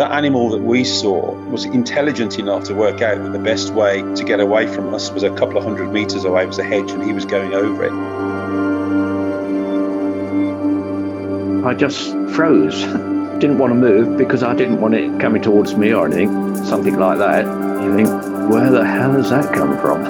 The animal that we saw was intelligent enough to work out that the best way to get away from us was a couple of hundred meters away was a hedge and he was going over it. I just froze. didn't want to move because I didn't want it coming towards me or anything, something like that. You think, where the hell has that come from?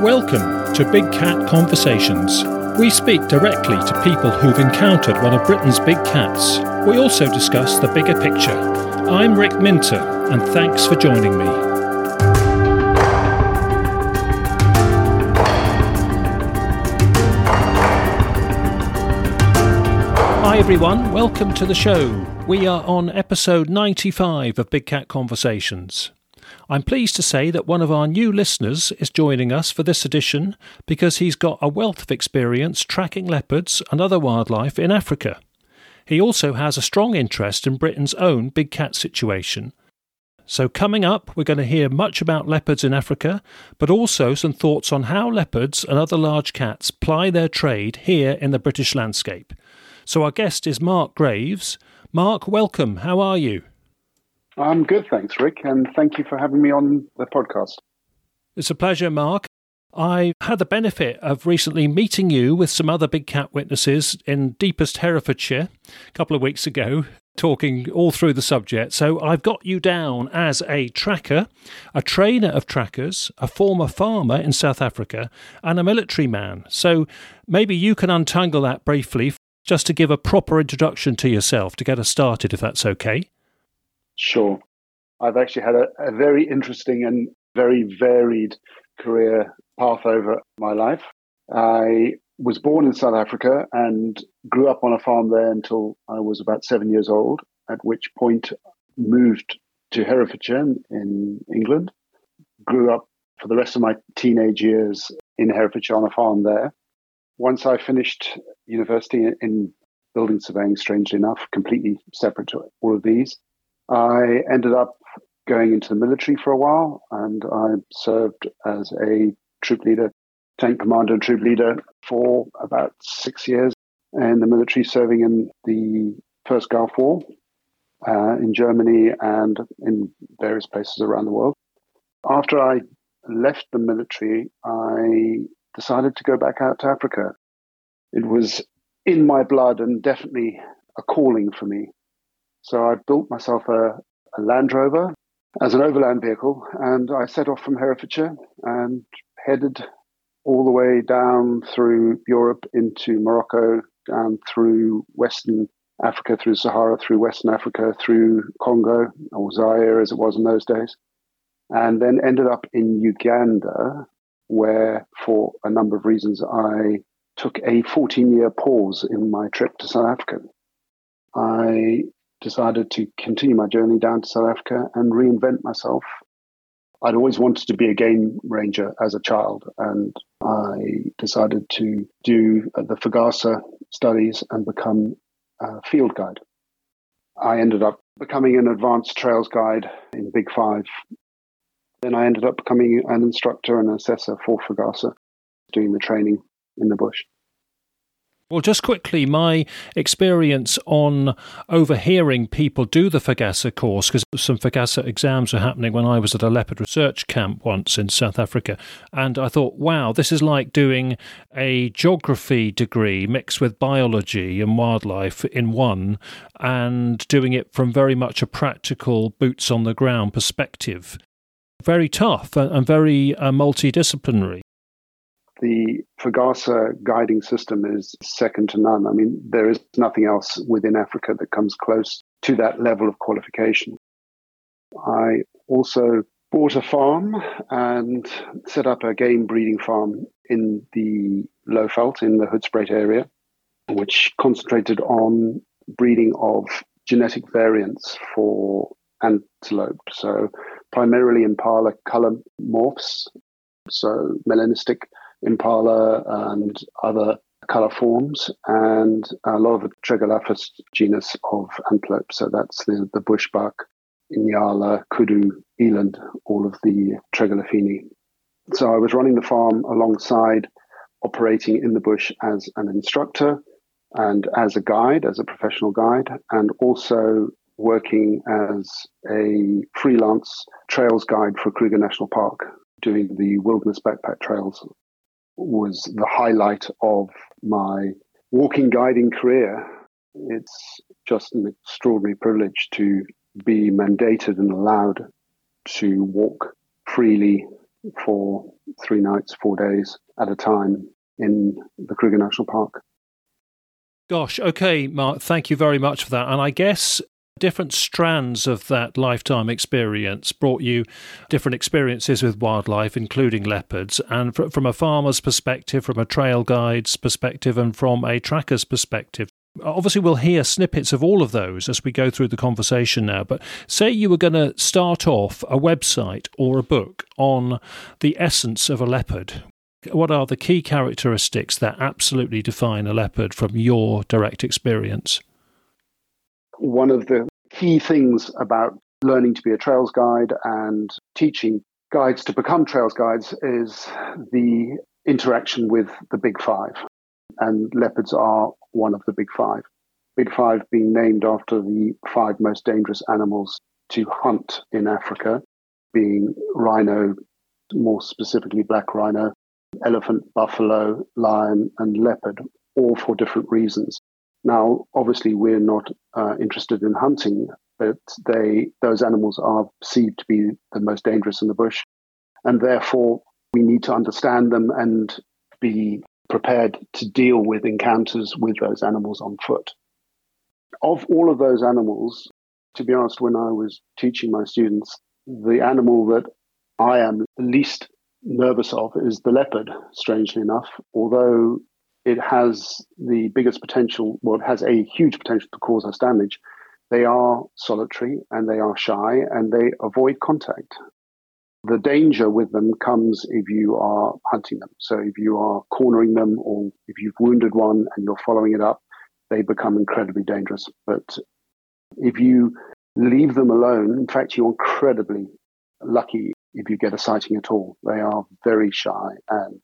Welcome to Big Cat Conversations. We speak directly to people who've encountered one of Britain's big cats. We also discuss the bigger picture. I'm Rick Minter, and thanks for joining me. Hi everyone, welcome to the show. We are on episode 95 of Big Cat Conversations. I'm pleased to say that one of our new listeners is joining us for this edition because he's got a wealth of experience tracking leopards and other wildlife in Africa. He also has a strong interest in Britain's own big cat situation. So, coming up, we're going to hear much about leopards in Africa, but also some thoughts on how leopards and other large cats ply their trade here in the British landscape. So, our guest is Mark Graves. Mark, welcome. How are you? I'm good, thanks, Rick, and thank you for having me on the podcast. It's a pleasure, Mark. I had the benefit of recently meeting you with some other big cat witnesses in deepest Herefordshire a couple of weeks ago, talking all through the subject. So I've got you down as a tracker, a trainer of trackers, a former farmer in South Africa, and a military man. So maybe you can untangle that briefly just to give a proper introduction to yourself to get us started, if that's okay. Sure. I've actually had a, a very interesting and very varied career path over my life. I was born in South Africa and grew up on a farm there until I was about seven years old, at which point moved to Herefordshire in England. Grew up for the rest of my teenage years in Herefordshire on a farm there. Once I finished university in building surveying, strangely enough, completely separate to all of these, I ended up going into the military for a while and I served as a troop leader, tank commander and troop leader for about six years in the military, serving in the First Gulf War uh, in Germany and in various places around the world. After I left the military, I decided to go back out to Africa. It was in my blood and definitely a calling for me so I built myself a, a Land Rover as an overland vehicle, and I set off from Herefordshire and headed all the way down through Europe into Morocco, down through Western Africa, through Sahara, through Western Africa, through Congo, or Zaire as it was in those days, and then ended up in Uganda, where for a number of reasons I took a 14 year pause in my trip to South Africa. I decided to continue my journey down to South Africa and reinvent myself. I'd always wanted to be a game ranger as a child, and I decided to do uh, the FGASA studies and become a field guide. I ended up becoming an advanced trails guide in Big Five. Then I ended up becoming an instructor and assessor for FGASA, doing the training in the bush. Well, just quickly, my experience on overhearing people do the FGASA course, because some FGASA exams were happening when I was at a leopard research camp once in South Africa. And I thought, wow, this is like doing a geography degree mixed with biology and wildlife in one, and doing it from very much a practical, boots on the ground perspective. Very tough and very uh, multidisciplinary the FGASA guiding system is second to none. I mean, there is nothing else within Africa that comes close to that level of qualification. I also bought a farm and set up a game breeding farm in the Lowveld in the Hoedspruit area, which concentrated on breeding of genetic variants for antelope. So primarily impala color morphs, so melanistic impala and other color forms, and a lot of the Tragelaphus genus of antelope. So that's the, the bushbuck, Inyala, Kudu, Eland, all of the Tragelaphini. So I was running the farm alongside operating in the bush as an instructor and as a guide, as a professional guide, and also working as a freelance trails guide for Kruger National Park, doing the wilderness backpack trails was the highlight of my walking guiding career. It's just an extraordinary privilege to be mandated and allowed to walk freely for three nights, four days at a time in the Kruger National Park. Gosh, okay, Mark, thank you very much for that. And I guess different strands of that lifetime experience brought you different experiences with wildlife, including leopards. And from a farmer's perspective, from a trail guide's perspective, and from a tracker's perspective, Obviously, we'll hear snippets of all of those as we go through the conversation now. But say you were going to start off a website or a book on the essence of a leopard. What are the key characteristics that absolutely define a leopard from your direct experience? One of the key things about learning to be a trails guide and teaching guides to become trails guides is the interaction with the big five. And leopards are one of the big five. Big five being named after the five most dangerous animals to hunt in Africa, being rhino, more specifically black rhino, elephant, buffalo, lion, and leopard, all for different reasons. Now, obviously, we're not uh, interested in hunting, but they those animals are perceived to be the most dangerous in the bush, and therefore we need to understand them and be prepared to deal with encounters with those animals on foot. Of all of those animals, to be honest, when I was teaching my students, the animal that I am least nervous of is the leopard, strangely enough, although it has the biggest potential, well, it has a huge potential to cause us damage. They are solitary and they are shy and they avoid contact. The danger with them comes if you are hunting them. So if you are cornering them or if you've wounded one and you're following it up, they become incredibly dangerous. But if you leave them alone, in fact, you're incredibly lucky if you get a sighting at all. They are very shy and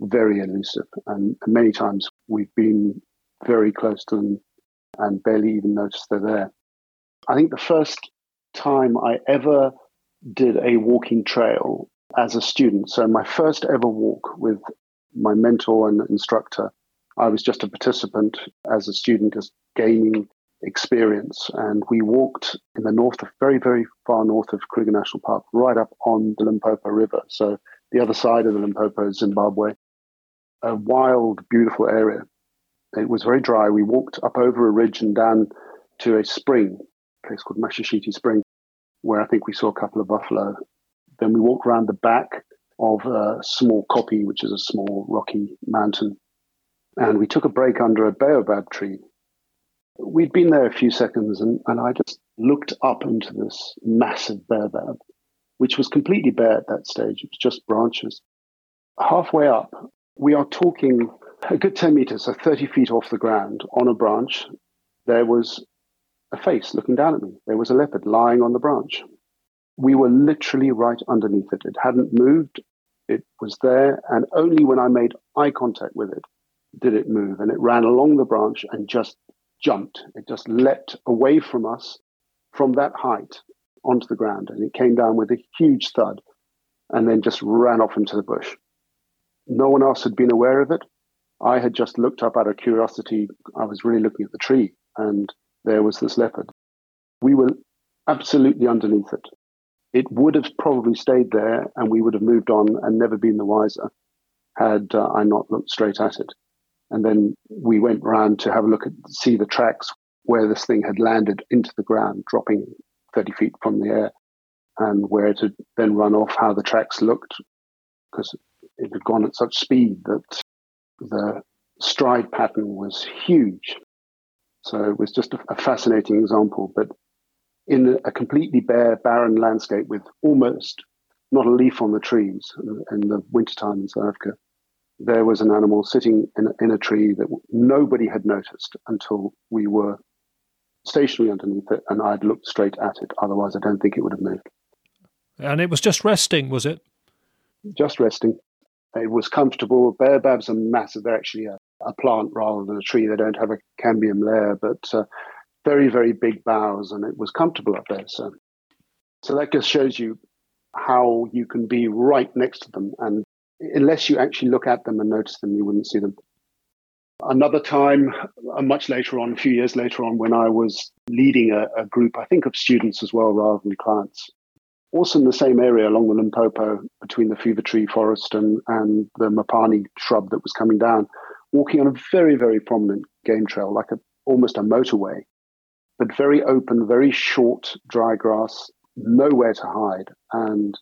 very elusive. And many times we've been very close to them and barely even noticed they're there. I think the first time I ever did a walking trail as a student, so my first ever walk with my mentor and instructor, I was just a participant as a student, just gaining experience. And we walked in the north, of, very, very far north of Kruger National Park, right up on the Limpopo River. So the other side of the Limpopo is Zimbabwe a wild, beautiful area. It was very dry. We walked up over a ridge and down to a spring, a place called Mashashiti Spring, where I think we saw a couple of buffalo. Then we walked around the back of a small kopje, which is a small rocky mountain. And we took a break under a baobab tree. We'd been there a few seconds, and, and I just looked up into this massive baobab, which was completely bare at that stage. It was just branches. Halfway up, we are talking a good 10 meters, so 30 feet off the ground on a branch. There was a face looking down at me. There was a leopard lying on the branch. We were literally right underneath it. It hadn't moved. It was there. And only when I made eye contact with it did it move. And it ran along the branch and just jumped. It just leapt away from us from that height onto the ground. And it came down with a huge thud and then just ran off into the bush. No one else had been aware of it. I had just looked up out of curiosity. I was really looking at the tree, and there was this leopard. We were absolutely underneath it. It would have probably stayed there, and we would have moved on and never been the wiser had uh, I not looked straight at it. And then we went round to have a look at see the tracks where this thing had landed into the ground, dropping 30 feet from the air, and where it had then run off, how the tracks looked, because it had gone at such speed that the stride pattern was huge. So it was just a, a fascinating example. But in a completely bare, barren landscape with almost not a leaf on the trees in the wintertime in South Africa, there was an animal sitting in a, in a tree that nobody had noticed until we were stationary underneath it and I'd looked straight at it. Otherwise, I don't think it would have moved. And it was just resting, was it? Just resting. It was comfortable. Baobabs are massive. They're actually a, a plant rather than a tree. They don't have a cambium layer, but uh, very, very big boughs, and it was comfortable up there. So, so that just shows you how you can be right next to them, and unless you actually look at them and notice them, you wouldn't see them. Another time, uh, much later on, a few years later on, when I was leading a, a group, I think of students as well rather than clients, also in the same area along the Limpopo between the fever tree forest and, and the Mopani shrub that was coming down, walking on a very, very prominent game trail, like a, almost a motorway, but very open, very short, dry grass, nowhere to hide. And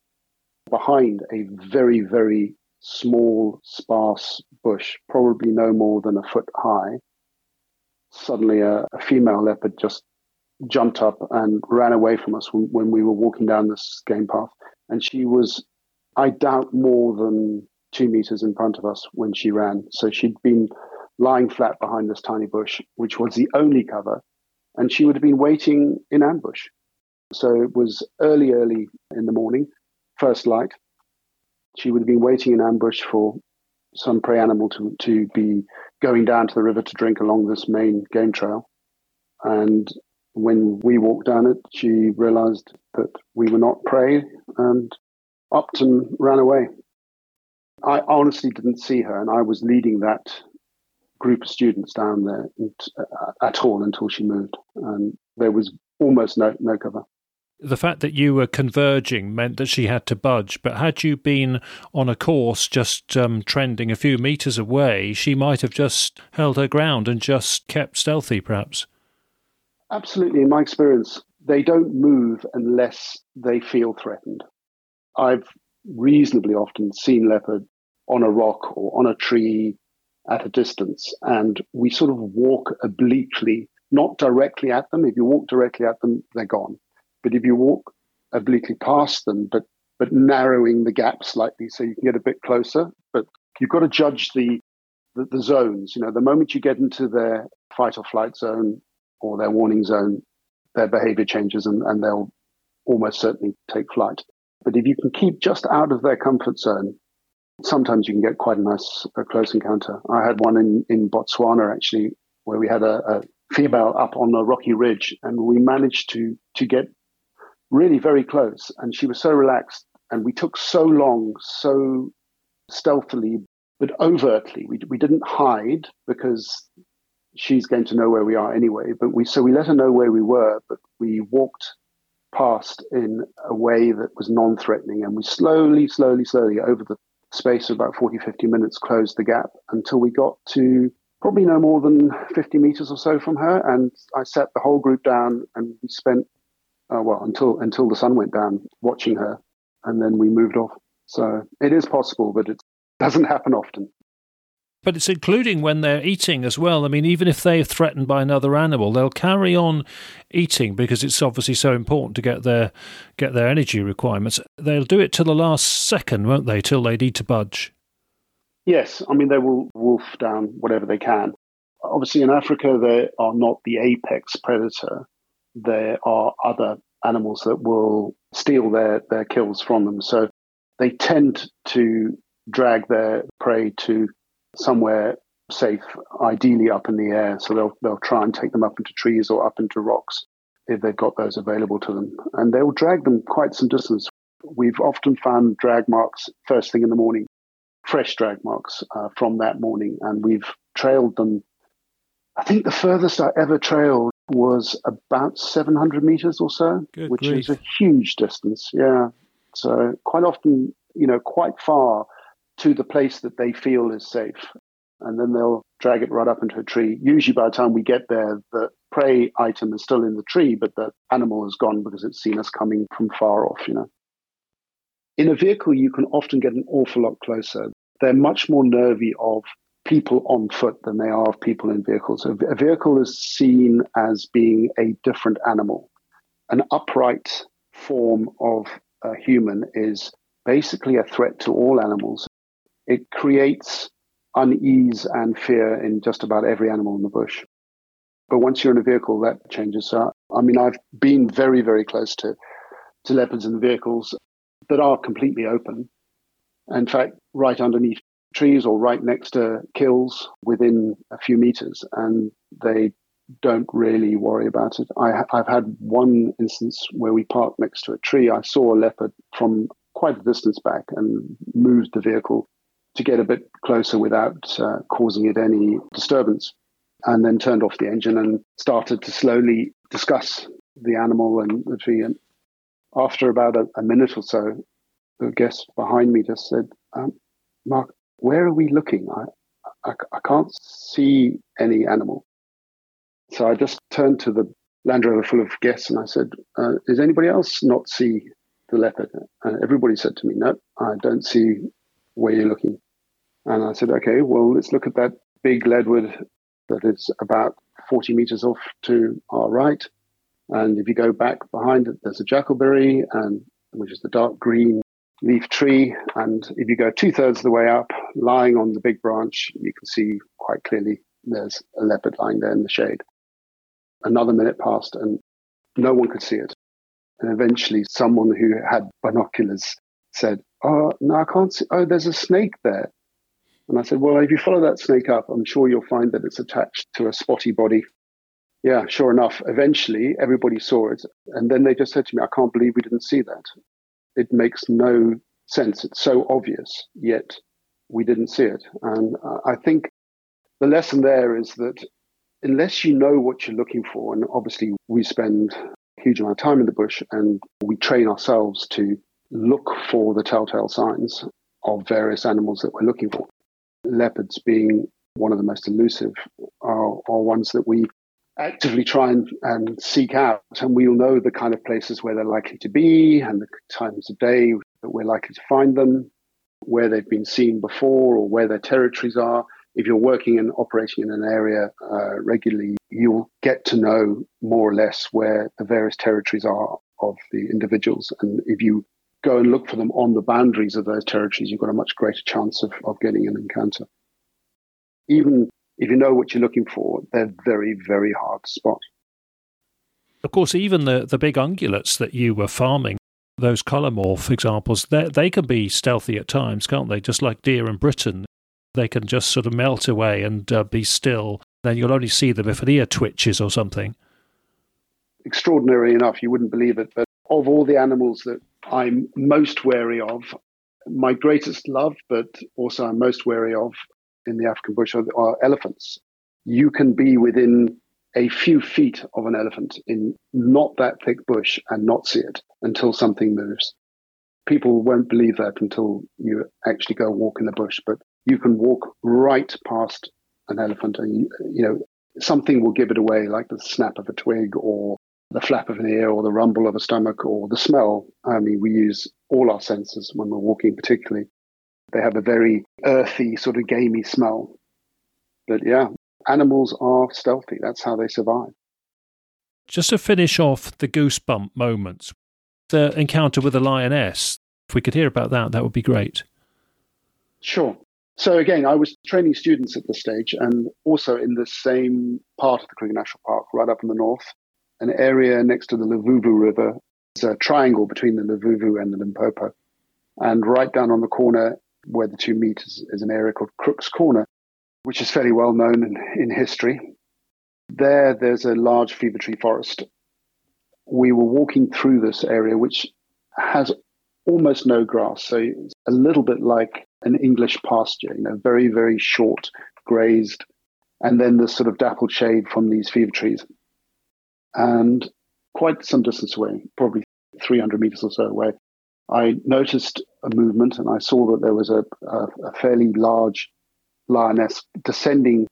behind a very, very small, sparse bush, probably no more than a foot high, suddenly a, a female leopard just jumped up and ran away from us when, when, we were walking down this game path. And she was, I doubt, more than two meters in front of us when she ran. So she'd been lying flat behind this tiny bush, which was the only cover. And she would have been waiting in ambush. So it was early, early in the morning, first light she would have been waiting in ambush for some prey animal to, to be going down to the river to drink along this main game trail. And when we walked down it, she realized that we were not prey and and ran away. I honestly didn't see her, and I was leading that group of students down there at all until she moved. And there was almost no, no cover the fact that you were converging meant that she had to budge. But had you been on a course just um, trending a few meters away, she might have just held her ground and just kept stealthy, perhaps. Absolutely. In my experience, they don't move unless they feel threatened. I've reasonably often seen leopard on a rock or on a tree at a distance, and we sort of walk obliquely, not directly at them. If you walk directly at them, they're gone but if you walk obliquely past them, but but narrowing the gap slightly so you can get a bit closer, but you've got to judge the, the, the zones. You know, the moment you get into their fight or flight zone or their warning zone, their behavior changes and, and they'll almost certainly take flight. But if you can keep just out of their comfort zone, sometimes you can get quite a nice a close encounter. I had one in, in Botswana actually, where we had a, a female up on a rocky ridge, and we managed to to get really very close. And she was so relaxed. And we took so long, so stealthily, but overtly. We, we didn't hide because she's going to know where we are anyway. But we, so we let her know where we were, but we walked past in a way that was non threatening. And we slowly, slowly, slowly, over the space of about 40, 50 minutes, closed the gap until we got to probably no more than 50 meters or so from her. And I sat the whole group down and we spent uh, well, until until the sun went down, watching her, and then we moved off. So it is possible, but it doesn't happen often. But it's including when they're eating as well. I mean, even if they're threatened by another animal, they'll carry on eating because it's obviously so important to get their get their energy requirements. They'll do it till the last second, won't they? Till they need to budge. Yes, I mean they will wolf down whatever they can. Obviously, in Africa, they are not the apex predator, there are other animals that will steal their, their kills from them. So they tend to drag their prey to somewhere safe, ideally up in the air. So they'll they'll try and take them up into trees or up into rocks if they've got those available to them. And they'll drag them quite some distance. We've often found drag marks first thing in the morning, fresh drag marks uh, from that morning, and we've trailed them. I think the furthest I ever trailed was about 700 meters or so, Good which grief. is a huge distance. Yeah. So quite often, you know, quite far to the place that they feel is safe. And then they'll drag it right up into a tree. Usually by the time we get there, the prey item is still in the tree, but the animal is gone because it's seen us coming from far off, you know. In a vehicle, you can often get an awful lot closer. They're much more nervy of people on foot than they are of people in vehicles. A, a vehicle is seen as being a different animal. An upright form of a human is basically a threat to all animals. It creates unease and fear in just about every animal in the bush. But once you're in a vehicle, that changes. So, I mean, I've been very, very close to, to leopards in vehicles that are completely open. In fact, right underneath trees or right next to kills within a few meters, and they don't really worry about it. I, have had one instance where we parked next to a tree. I saw a leopard from quite a distance back and moved the vehicle to get a bit closer without uh, causing it any disturbance, and then turned off the engine and started to slowly discuss the animal and the tree. And after about a, a minute or so, the guest behind me just said, um, Mark, where are we looking? I, I, I can't see any animal. So I just turned to the Land Rover full of guests and I said, uh, anybody else not see the leopard? And everybody said to me, No, I don't see where you're looking. And I said, Okay, well, let's look at that big leadwood that is about 40 meters off to our right. And if you go back behind it, there's a jackalberry, and which is the dark green leaf tree. And if you go two thirds of the way up, lying on the big branch, you can see quite clearly there's a leopard lying there in the shade. Another minute passed and no one could see it. And eventually, someone who had binoculars said, Oh, no, I can't see. Oh, there's a snake there. And I said, Well, if you follow that snake up, I'm sure you'll find that it's attached to a spotty body. Yeah, sure enough. Eventually, everybody saw it. And then they just said to me, I can't believe we didn't see that. It makes no sense. It's so obvious, yet we didn't see it. And I think the lesson there is that unless you know what you're looking for, and obviously we spend a huge amount of time in the bush and we train ourselves to look for the telltale signs of various animals that we're looking for. Leopards being one of the most elusive are, are ones that we actively try and, and seek out. And we'll know the kind of places where they're likely to be and the times of day that we're likely to find them, where they've been seen before or where their territories are. If you're working and operating in an area uh, regularly, you'll get to know more or less where the various territories are of the individuals. And if you go and look for them on the boundaries of those territories, you've got a much greater chance of, of getting an encounter. Even if you know what you're looking for, they're very, very hard to spot. Of course, even the, the big ungulates that you were farming, those colourmorph examples, they can be stealthy at times, can't they? Just like deer in Britain, they can just sort of melt away and uh, be still. Then you'll only see them if an ear twitches or something. Extraordinary enough, you wouldn't believe it, but of all the animals that I'm most wary of, my greatest love, but also I'm most wary of in the African bush are, are elephants. You can be within a few feet of an elephant in not that thick bush and not see it until something moves. People won't believe that until you actually go walk in the bush, but you can walk right past an elephant and you, you know something will give it away like the snap of a twig or the flap of an ear or the rumble of a stomach or the smell i mean we use all our senses when we're walking particularly they have a very earthy, sort of gamey smell. But yeah, animals are stealthy. That's how they survive. Just to finish off the goosebump moments, the encounter with the lioness, if we could hear about that, that would be great. Sure. So again, I was training students at this stage and also in the same part of the Kruger National Park, right up in the north, an area next to the Luvuvhu River. It's a triangle between the Luvuvhu and the Limpopo. And right down on the corner where the two meet is, is an area called Crook's Corner, which is fairly well known in, in history. There, there's a large fever tree forest. We were walking through this area, which has almost no grass. So it's a little bit like an English pasture, you know, very, very short, grazed, and then the sort of dappled shade from these fever trees. And quite some distance away, probably 300 meters or so away, I noticed a movement and I saw that there was a, a, a fairly large lioness descending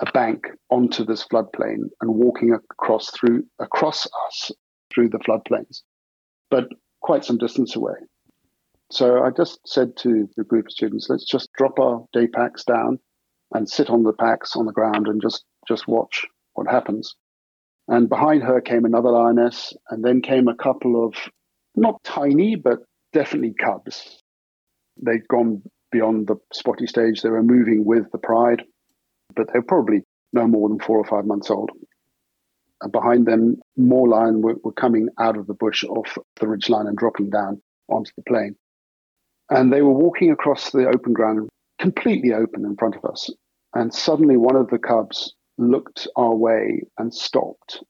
a bank onto this floodplain and walking across through across us through the floodplains, but quite some distance away. So I just said to the group of students, let's just drop our day packs down and sit on the packs on the ground and just just watch what happens. And behind her came another lioness, and then came a couple of not tiny but definitely cubs. They'd gone beyond the spotty stage. They were moving with the pride, but they were probably no more than four or five months old. And behind them, more lion were, were coming out of the bush off the ridge line and dropping down onto the plain. And they were walking across the open ground completely open in front of us. And suddenly one of the cubs looked our way and stopped.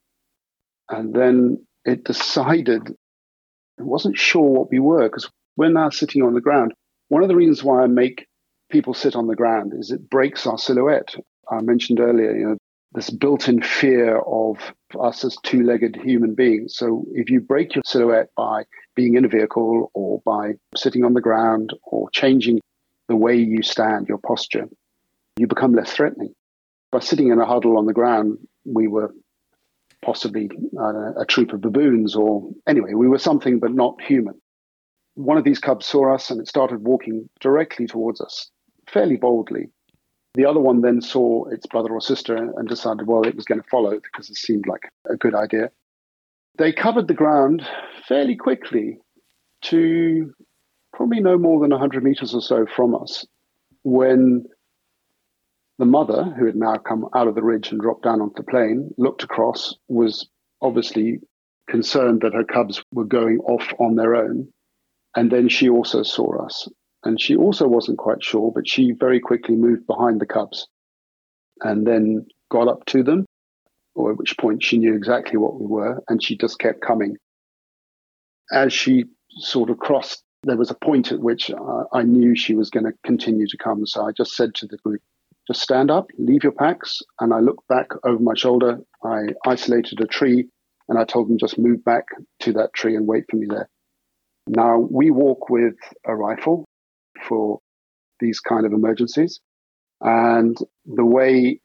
And then it decided, it wasn't sure what we were because we're now sitting on the ground. One of the reasons why I make people sit on the ground is it breaks our silhouette. I mentioned earlier, you know, this built-in fear of us as two-legged human beings. So if you break your silhouette by being in a vehicle or by sitting on the ground or changing the way you stand, your posture, you become less threatening. By sitting in a huddle on the ground, we were possibly a troop of baboons, or anyway, we were something but not human. One of these cubs saw us and it started walking directly towards us, fairly boldly. The other one then saw its brother or sister and decided, well, it was going to follow because it seemed like a good idea. They covered the ground fairly quickly to probably no more than 100 meters or so from us when the mother, who had now come out of the ridge and dropped down onto the plain, looked across, was obviously concerned that her cubs were going off on their own. And then she also saw us. And she also wasn't quite sure, but she very quickly moved behind the cubs and then got up to them, or at which point she knew exactly what we were, and she just kept coming. As she sort of crossed, there was a point at which uh, I knew she was going to continue to come. So I just said to the group, just stand up, leave your packs. And I looked back over my shoulder. I isolated a tree and I told them just move back to that tree and wait for me there. Now we walk with a rifle for these kind of emergencies. And the way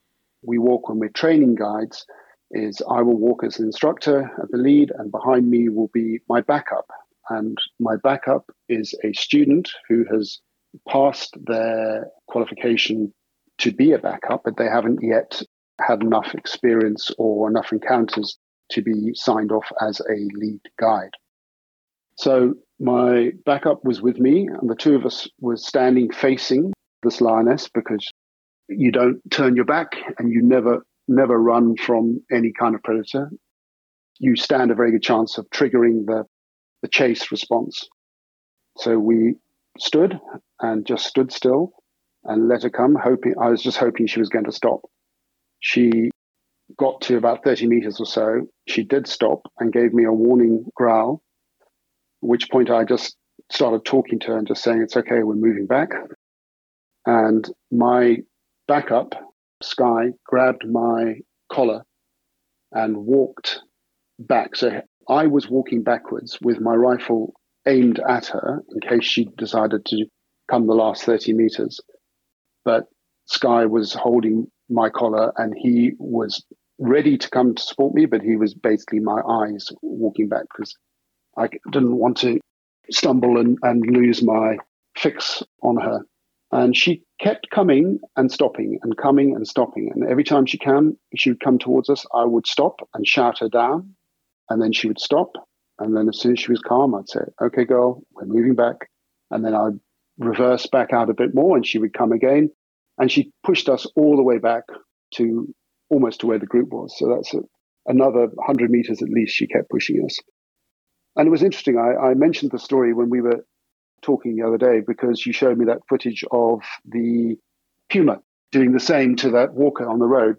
we walk when we're training guides is I will walk as an instructor at the lead, and behind me will be my backup. And my backup is a student who has passed their qualification to be a backup, but they haven't yet had enough experience or enough encounters to be signed off as a lead guide. So my backup was with me, and the two of us were standing facing this lioness because you don't turn your back and you never never run from any kind of predator. You stand a very good chance of triggering the, the chase response. So we stood and just stood still and let her come, hoping I was just hoping she was going to stop. She got to about 30 meters or so. She did stop and gave me a warning growl which point I just started talking to her and just saying, it's okay, we're moving back. And my backup, Sky, grabbed my collar and walked back. So I was walking backwards with my rifle aimed at her in case she decided to come the last 30 meters. But Sky was holding my collar and he was ready to come to support me, but he was basically my eyes walking back because I didn't want to stumble and, and lose my fix on her. And she kept coming and stopping and coming and stopping. And every time she came, she would come towards us, I would stop and shout her down. And then she would stop. And then as soon as she was calm, I'd say, okay, girl, we're moving back. And then I'd reverse back out a bit more and she would come again. And she pushed us all the way back to almost to where the group was. So that's a, another 100 meters at least she kept pushing us. And it was interesting. I, I mentioned the story when we were talking the other day because you showed me that footage of the puma doing the same to that walker on the road,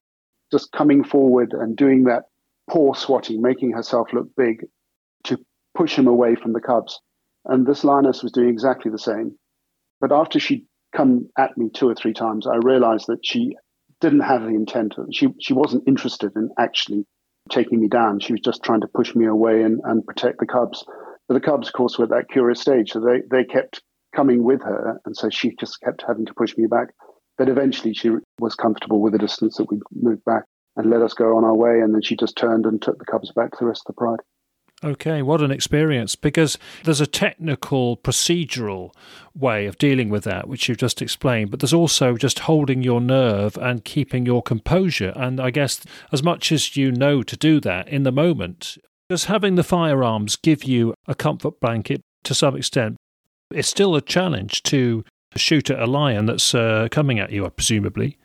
just coming forward and doing that paw swatting, making herself look big to push him away from the cubs. And this lioness was doing exactly the same. But after she'd come at me two or three times, I realized that she didn't have the intent. She she wasn't interested in actually taking me down. She was just trying to push me away and, and protect the cubs. But the cubs, of course, were at that curious stage, so they, they kept coming with her, and so she just kept having to push me back. But eventually, she was comfortable with the distance that we moved back and let us go on our way. And then she just turned and took the cubs back to the rest of the pride. Okay, what an experience. Because there's a technical, procedural way of dealing with that, which you've just explained, but there's also just holding your nerve and keeping your composure. And I guess as much as you know to do that in the moment, does having the firearms give you a comfort blanket to some extent? It's still a challenge to shoot at a lion that's uh, coming at you, presumably.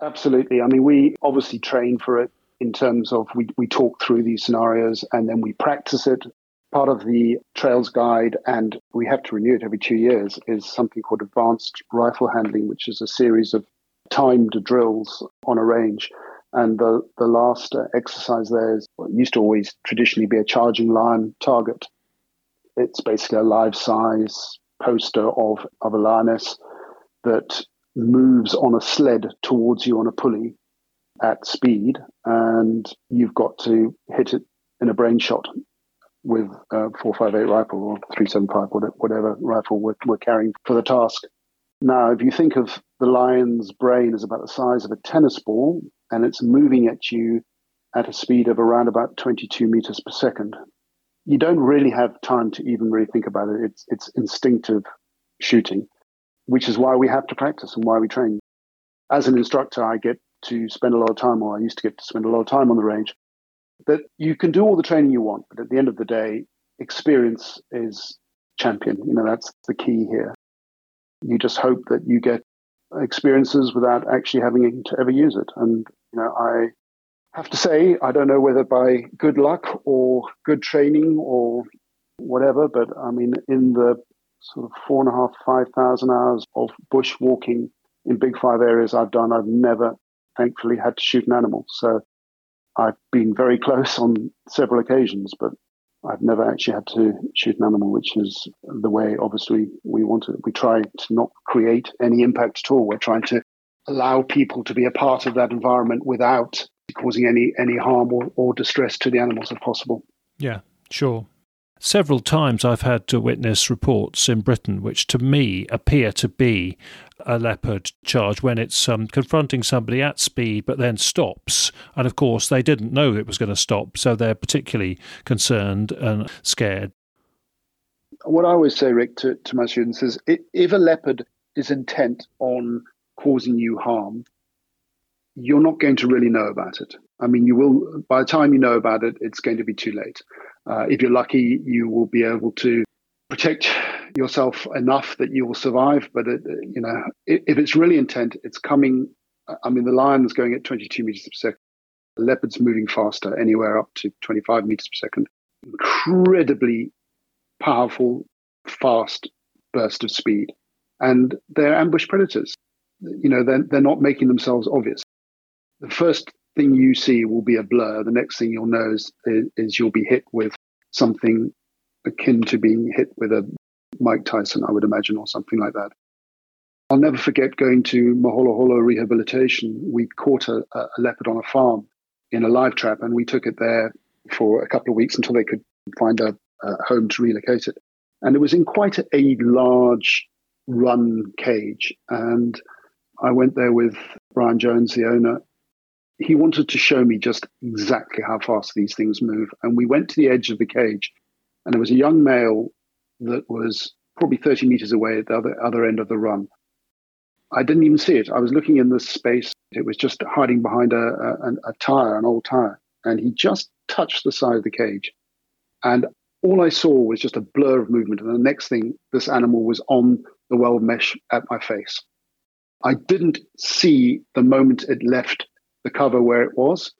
Absolutely. I mean, we obviously train for it in terms of we, we talk through these scenarios and then we practice it. part of the Trails Guide, and we have to renew it every two years, is something called Advanced Rifle Handling, which is a series of timed drills on a range. And the, the last exercise there is used to always traditionally be a charging lion target. It's basically a life size poster of, of a lioness that moves on a sled towards you on a pulley at speed, and you've got to hit it in a brain shot with a 458 rifle or 375, whatever rifle we're, we're carrying for the task. Now, if you think of the lion's brain as about the size of a tennis ball and it's moving at you at a speed of around about 22 meters per second, you don't really have time to even really think about it. It's, it's instinctive shooting, which is why we have to practice and why we train. As an instructor, I get to spend a lot of time, or I used to get to spend a lot of time on the range. That you can do all the training you want, but at the end of the day, experience is champion. You know, that's the key here. You just hope that you get experiences without actually having to ever use it. And, you know, I have to say, I don't know whether by good luck or good training or whatever, but I mean, in the sort of four and a half, five thousand hours of bush walking in big five areas I've done, I've never, thankfully, had to shoot an animal. So I've been very close on several occasions, but I've never actually had to shoot an animal, which is the way, obviously, we want to. We try to not create any impact at all. We're trying to allow people to be a part of that environment without causing any any harm or, or distress to the animals if possible. Yeah, sure. Several times I've had to witness reports in Britain which to me appear to be a leopard charge when it's um, confronting somebody at speed but then stops. And of course, they didn't know it was going to stop, so they're particularly concerned and scared. What I always say, Rick, to, to my students is if a leopard is intent on causing you harm, you're not going to really know about it. I mean, you will, by the time you know about it, it's going to be too late. Uh, if you're lucky, you will be able to protect yourself enough that you will survive. But, it, you know, if it's really intent, it's coming. I mean, the lion's going at 22 meters per second. The leopard's moving faster, anywhere up to 25 meters per second. Incredibly powerful, fast burst of speed. And they're ambush predators. You know, they're, they're not making themselves obvious the first thing you see will be a blur. The next thing you'll know is, is you'll be hit with something akin to being hit with a Mike Tyson, I would imagine, or something like that. I'll never forget going to Moholoholo rehabilitation. We caught a, a, leopard on a farm in a live trap, and we took it there for a couple of weeks until they could find a, a home to relocate it. And it was in quite a, a large run cage. And I went there with Brian Jones, the owner, he wanted to show me just exactly how fast these things move. And we went to the edge of the cage, and there was a young male that was probably 30 meters away at the other, other end of the run. I didn't even see it. I was looking in this space. It was just hiding behind a, a, a tire, an old tire. And he just touched the side of the cage. And all I saw was just a blur of movement. And the next thing, this animal was on the weld mesh at my face. I didn't see the moment it left the cover where it was.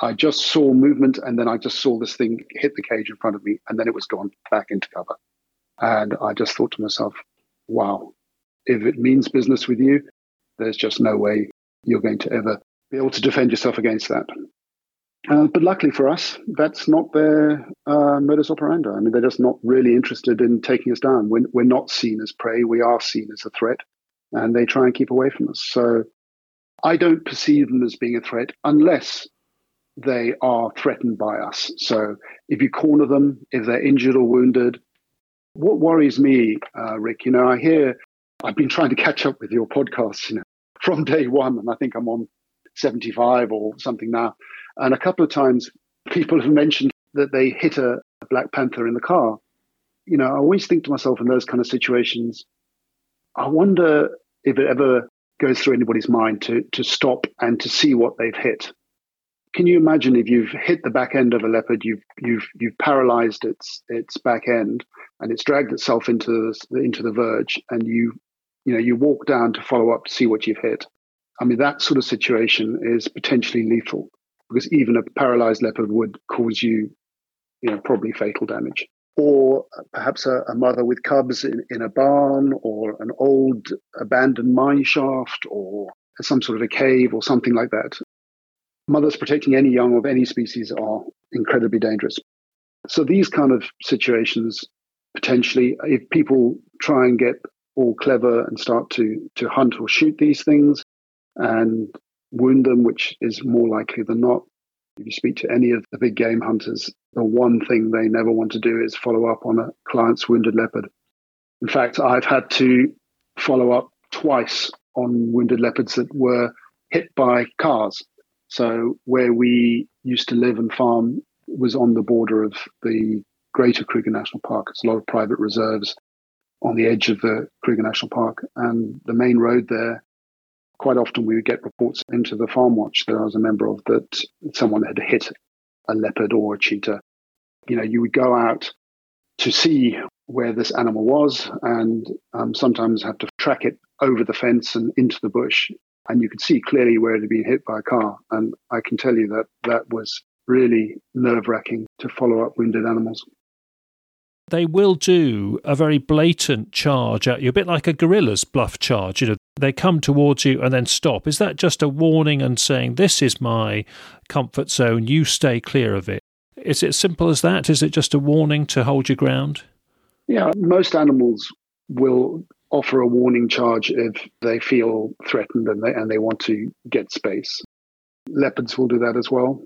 I just saw movement and then I just saw this thing hit the cage in front of me and then it was gone back into cover. And I just thought to myself, wow, if it means business with you, there's just no way you're going to ever be able to defend yourself against that. Uh, but luckily for us, that's not their uh, modus operandi. I mean, they're just not really interested in taking us down. We're, we're not seen as prey, we are seen as a threat, and they try and keep away from us. So I don't perceive them as being a threat unless they are threatened by us. So if you corner them, if they're injured or wounded, what worries me, uh, Rick, you know, I hear I've been trying to catch up with your podcasts, you know, from day one, and I think I'm on 75 or something now. And a couple of times people have mentioned that they hit a Black Panther in the car. You know, I always think to myself in those kind of situations, I wonder if it ever goes through anybody's mind to to stop and to see what they've hit. Can you imagine if you've hit the back end of a leopard, you've you've you've paralyzed its its back end, and it's dragged itself into the into the verge, and you you know you walk down to follow up to see what you've hit. I mean that sort of situation is potentially lethal because even a paralyzed leopard would cause you you know, probably fatal damage. Or perhaps a, a mother with cubs in, in a barn, or an old abandoned mine shaft, or some sort of a cave, or something like that. Mothers protecting any young of any species are incredibly dangerous. So these kind of situations, potentially, if people try and get all clever and start to to hunt or shoot these things and wound them, which is more likely than not. If you speak to any of the big game hunters, the one thing they never want to do is follow up on a client's wounded leopard. In fact, I've had to follow up twice on wounded leopards that were hit by cars. So, where we used to live and farm was on the border of the Greater Kruger National Park. It's a lot of private reserves on the edge of the Kruger National Park. And the main road there, quite often we would get reports into the farm watch that I was a member of that someone had hit a leopard or a cheetah. You know, you would go out to see where this animal was and um, sometimes have to track it over the fence and into the bush. And you could see clearly where it had been hit by a car. And I can tell you that that was really nerve wracking to follow up wounded animals. They will do a very blatant charge at you, a bit like a gorilla's bluff charge. You know, they come towards you and then stop. Is that just a warning and saying, This is my comfort zone, you stay clear of it? Is it as simple as that? Is it just a warning to hold your ground? Yeah, most animals will offer a warning charge if they feel threatened and they, and they want to get space. Leopards will do that as well.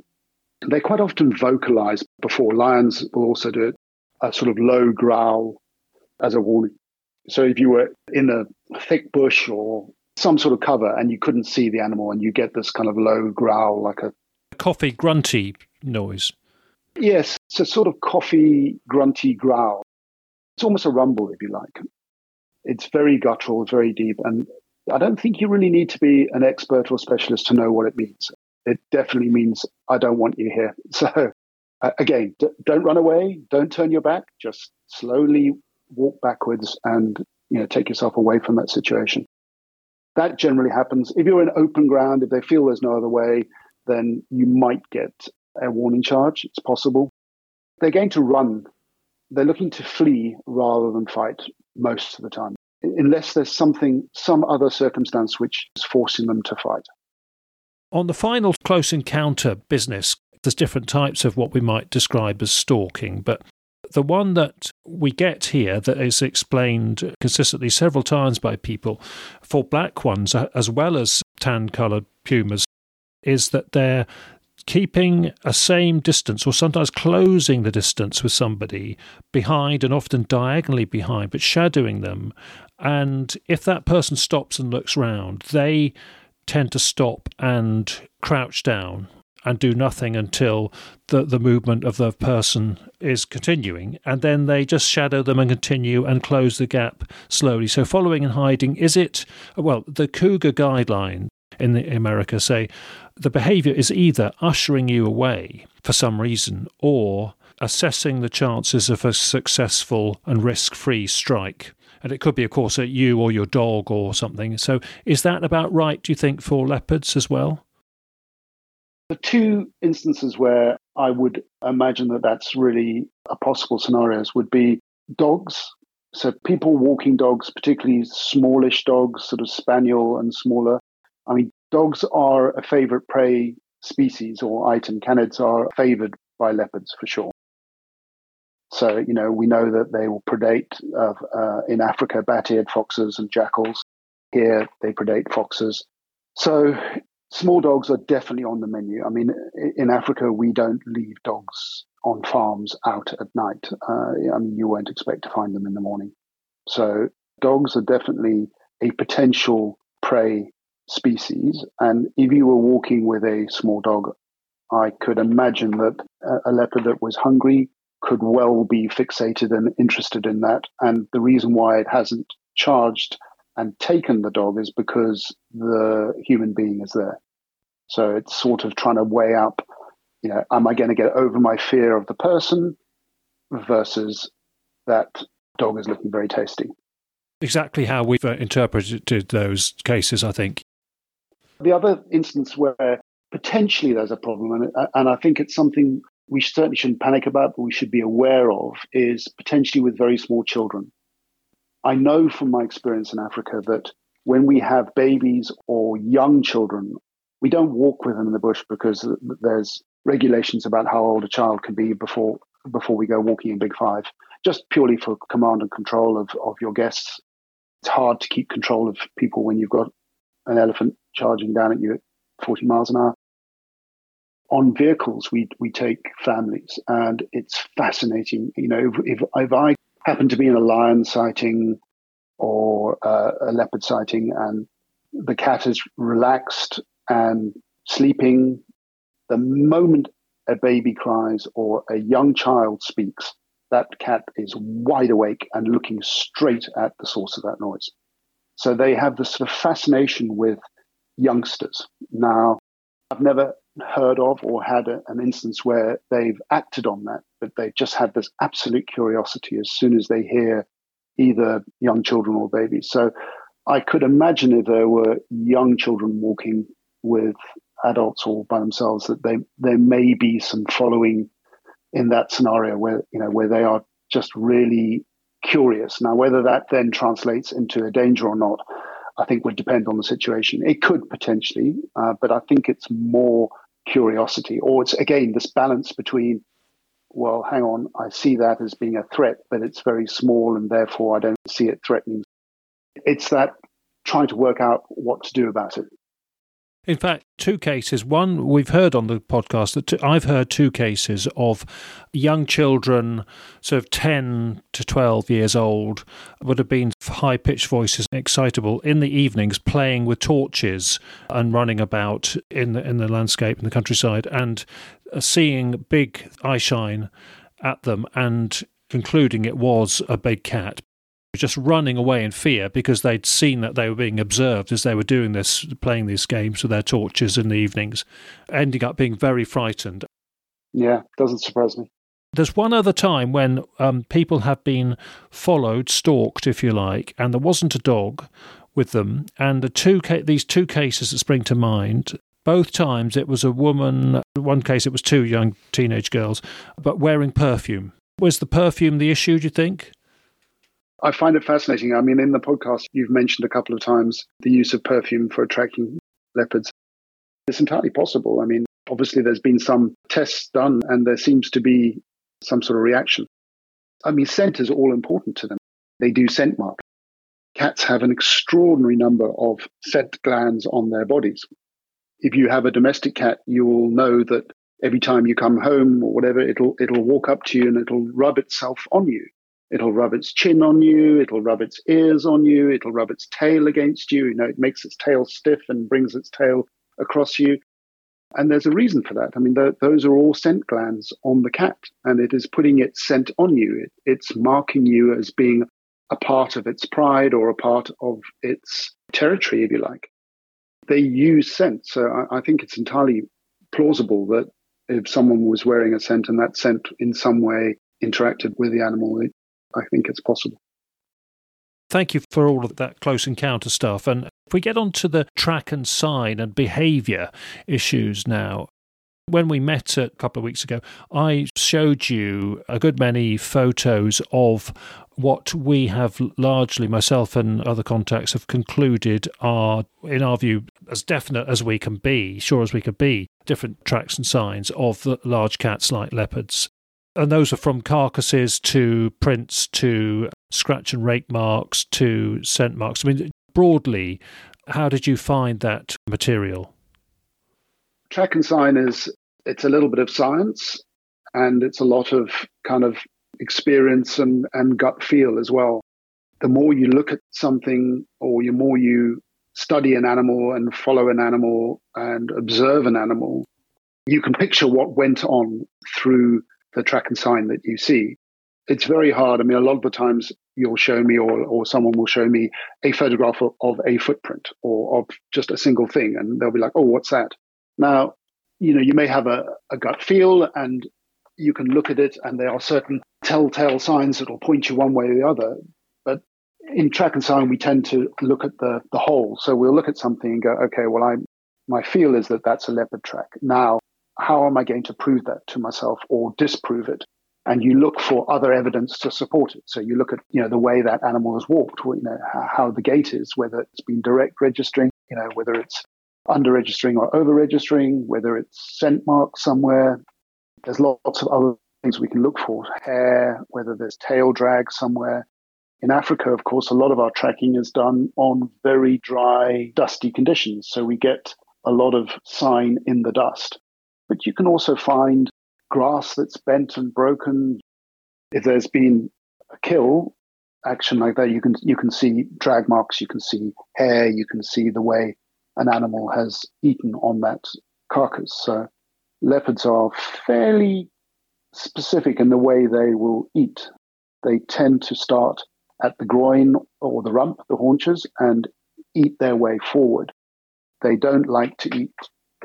They quite often vocalize before. Lions will also do it, a sort of low growl as a warning. So if you were in a thick bush or some sort of cover and you couldn't see the animal and you get this kind of low growl like a coffee grunty noise. Yes, it's a sort of coffee grunty growl. It's almost a rumble, if you like. It's very guttural, very deep, and I don't think you really need to be an expert or specialist to know what it means it definitely means I don't want you here. So Uh, again, d- don't run away, don't turn your back, just slowly walk backwards and you know take yourself away from that situation. That generally happens. If you're in open ground, if they feel there's no other way, then you might get a warning charge. It's possible. They're going to run. They're looking to flee rather than fight most of the time, unless there's something, some other circumstance which is forcing them to fight. On the final close encounter business, there's different types of what we might describe as stalking, but the one that we get here that is explained consistently several times by people for black ones as well as tan coloured pumas is that they're keeping a same distance or sometimes closing the distance with somebody behind and often diagonally behind but shadowing them. And if that person stops and looks round they tend to stop and crouch down and do nothing until the, the movement of the person is continuing. And then they just shadow them and continue and close the gap slowly. So, following and hiding, is it, well, the Cougar guideline in the America say the behavior is either ushering you away for some reason or assessing the chances of a successful and risk free strike and it could be, of course, at you or your dog or something. So, is that about right? Do you think for leopards as well? The two instances where I would imagine that that's really a possible scenarios would be dogs. So, people walking dogs, particularly smallish dogs, sort of spaniel and smaller. I mean, dogs are a favorite prey species or item. Canids are favored by leopards for sure. So, you know, we know that they will predate uh, uh, in Africa bat-eared foxes and jackals. Here, they predate foxes. So, small dogs are definitely on the menu. I mean, in Africa, we don't leave dogs on farms out at night. Uh, I mean, you won't expect to find them in the morning. So, dogs are definitely a potential prey species. And if you were walking with a small dog, I could imagine that a leopard that was hungry could well be fixated and interested in that. And the reason why it hasn't charged and taken the dog is because the human being is there. So it's sort of trying to weigh up, you know, am I going to get over my fear of the person versus that dog is looking very tasty. Exactly how we've uh, interpreted those cases, I think. The other instance where potentially there's a problem, and, and I think it's something we certainly shouldn't panic about, but we should be aware of is potentially with very small children. I know from my experience in Africa that when we have babies or young children, we don't walk with them in the bush because there's regulations about how old a child can be before before we go walking in Big Five, just purely for command and control of, of your guests. It's hard to keep control of people when you've got an elephant charging down at you at 40 miles an hour. On vehicles, we we take families, and it's fascinating. You know, if, if, if I happen to be in a lion sighting or uh, a leopard sighting, and the cat is relaxed and sleeping, the moment a baby cries or a young child speaks, that cat is wide awake and looking straight at the source of that noise. So they have this sort of fascination with youngsters. Now, I've never heard of or had a, an instance where they've acted on that, but they've just have this absolute curiosity as soon as they hear either young children or babies. So I could imagine if there were young children walking with adults or by themselves that they there may be some following in that scenario where you know where they are just really curious. Now whether that then translates into a danger or not, I think would depend on the situation. It could potentially, uh, but I think it's more curiosity, or it's again this balance between well, hang on, I see that as being a threat, but it's very small and therefore I don't see it threatening. It's that trying to work out what to do about it. In fact, two cases. One, we've heard on the podcast that I've heard two cases of young children, sort of 10 to 12 years old, would have been high pitched voices, excitable in the evenings, playing with torches and running about in the, in the landscape, in the countryside, and uh, seeing big eye shine at them and concluding it was a big cat just running away in fear because they'd seen that they were being observed as they were doing this, playing these games with their torches in the evenings, ending up being very frightened. Yeah, doesn't surprise me. There's one other time when um, people have been followed, stalked, if you like, and there wasn't a dog with them. And the two ca- these two cases that spring to mind, both times it was a woman. One case it was two young teenage girls, but wearing perfume. Was the perfume the issue? Do you think? I find it fascinating. I mean, in the podcast, you've mentioned a couple of times the use of perfume for attracting leopards. It's entirely possible. I mean, obviously, there's been some tests done, and there seems to be some sort of reaction. I mean, scent is all important to them. They do scent mark. Cats have an extraordinary number of scent glands on their bodies. If you have a domestic cat, you will know that every time you come home or whatever, it'll it'll walk up to you and it'll rub itself on you. It'll rub its chin on you. It'll rub its ears on you. It'll rub its tail against you. You know, it makes its tail stiff and brings its tail across you. And there's a reason for that. I mean, those are all scent glands on the cat, and it is putting its scent on you. It, it's marking you as being a part of its pride or a part of its territory, if you like. They use scent. So I, I think it's entirely plausible that if someone was wearing a scent and that scent in some way interacted with the animal, it, I think it's possible. Thank you for all of that close encounter stuff. And if we get on to the track and sign and behaviour issues now, when we met a couple of weeks ago, I showed you a good many photos of what we have largely, myself and other contacts, have concluded are, in our view, as definite as we can be, sure as we can be, different tracks and signs of the large cats like leopards and those are from carcasses to prints to scratch and rake marks to scent marks. I mean, broadly, how did you find that material? Track and sign is it's a little bit of science and it's a lot of kind of experience and, and gut feel as well. The more you look at something or the more you study an animal and follow an animal and observe an animal, you can picture what went on through the track and sign that you see. It's very hard. I mean, a lot of the times you'll show me or, or someone will show me a photograph of, of a footprint or of just a single thing. And they'll be like, oh, what's that? Now, you know, you may have a, a gut feel and you can look at it and there are certain telltale signs that will point you one way or the other. But in track and sign, we tend to look at the, the whole. So we'll look at something and go, okay, well, I, my feel is that that's a leopard track. Now, how am I going to prove that to myself or disprove it? And you look for other evidence to support it. So you look at, you know, the way that animal has walked, you know, how the gait is, whether it's been direct registering, you know, whether it's under registering or over registering, whether it's scent marks somewhere. There's lots of other things we can look for hair, whether there's tail drag somewhere. In Africa, of course, a lot of our tracking is done on very dry, dusty conditions. So we get a lot of sign in the dust. But you can also find grass that's bent and broken. If there's been a kill action like that, you can you can see drag marks, you can see hair, you can see the way an animal has eaten on that carcass. So leopards are fairly specific in the way they will eat. They tend to start at the groin or the rump, the haunches, and eat their way forward. They don't like to eat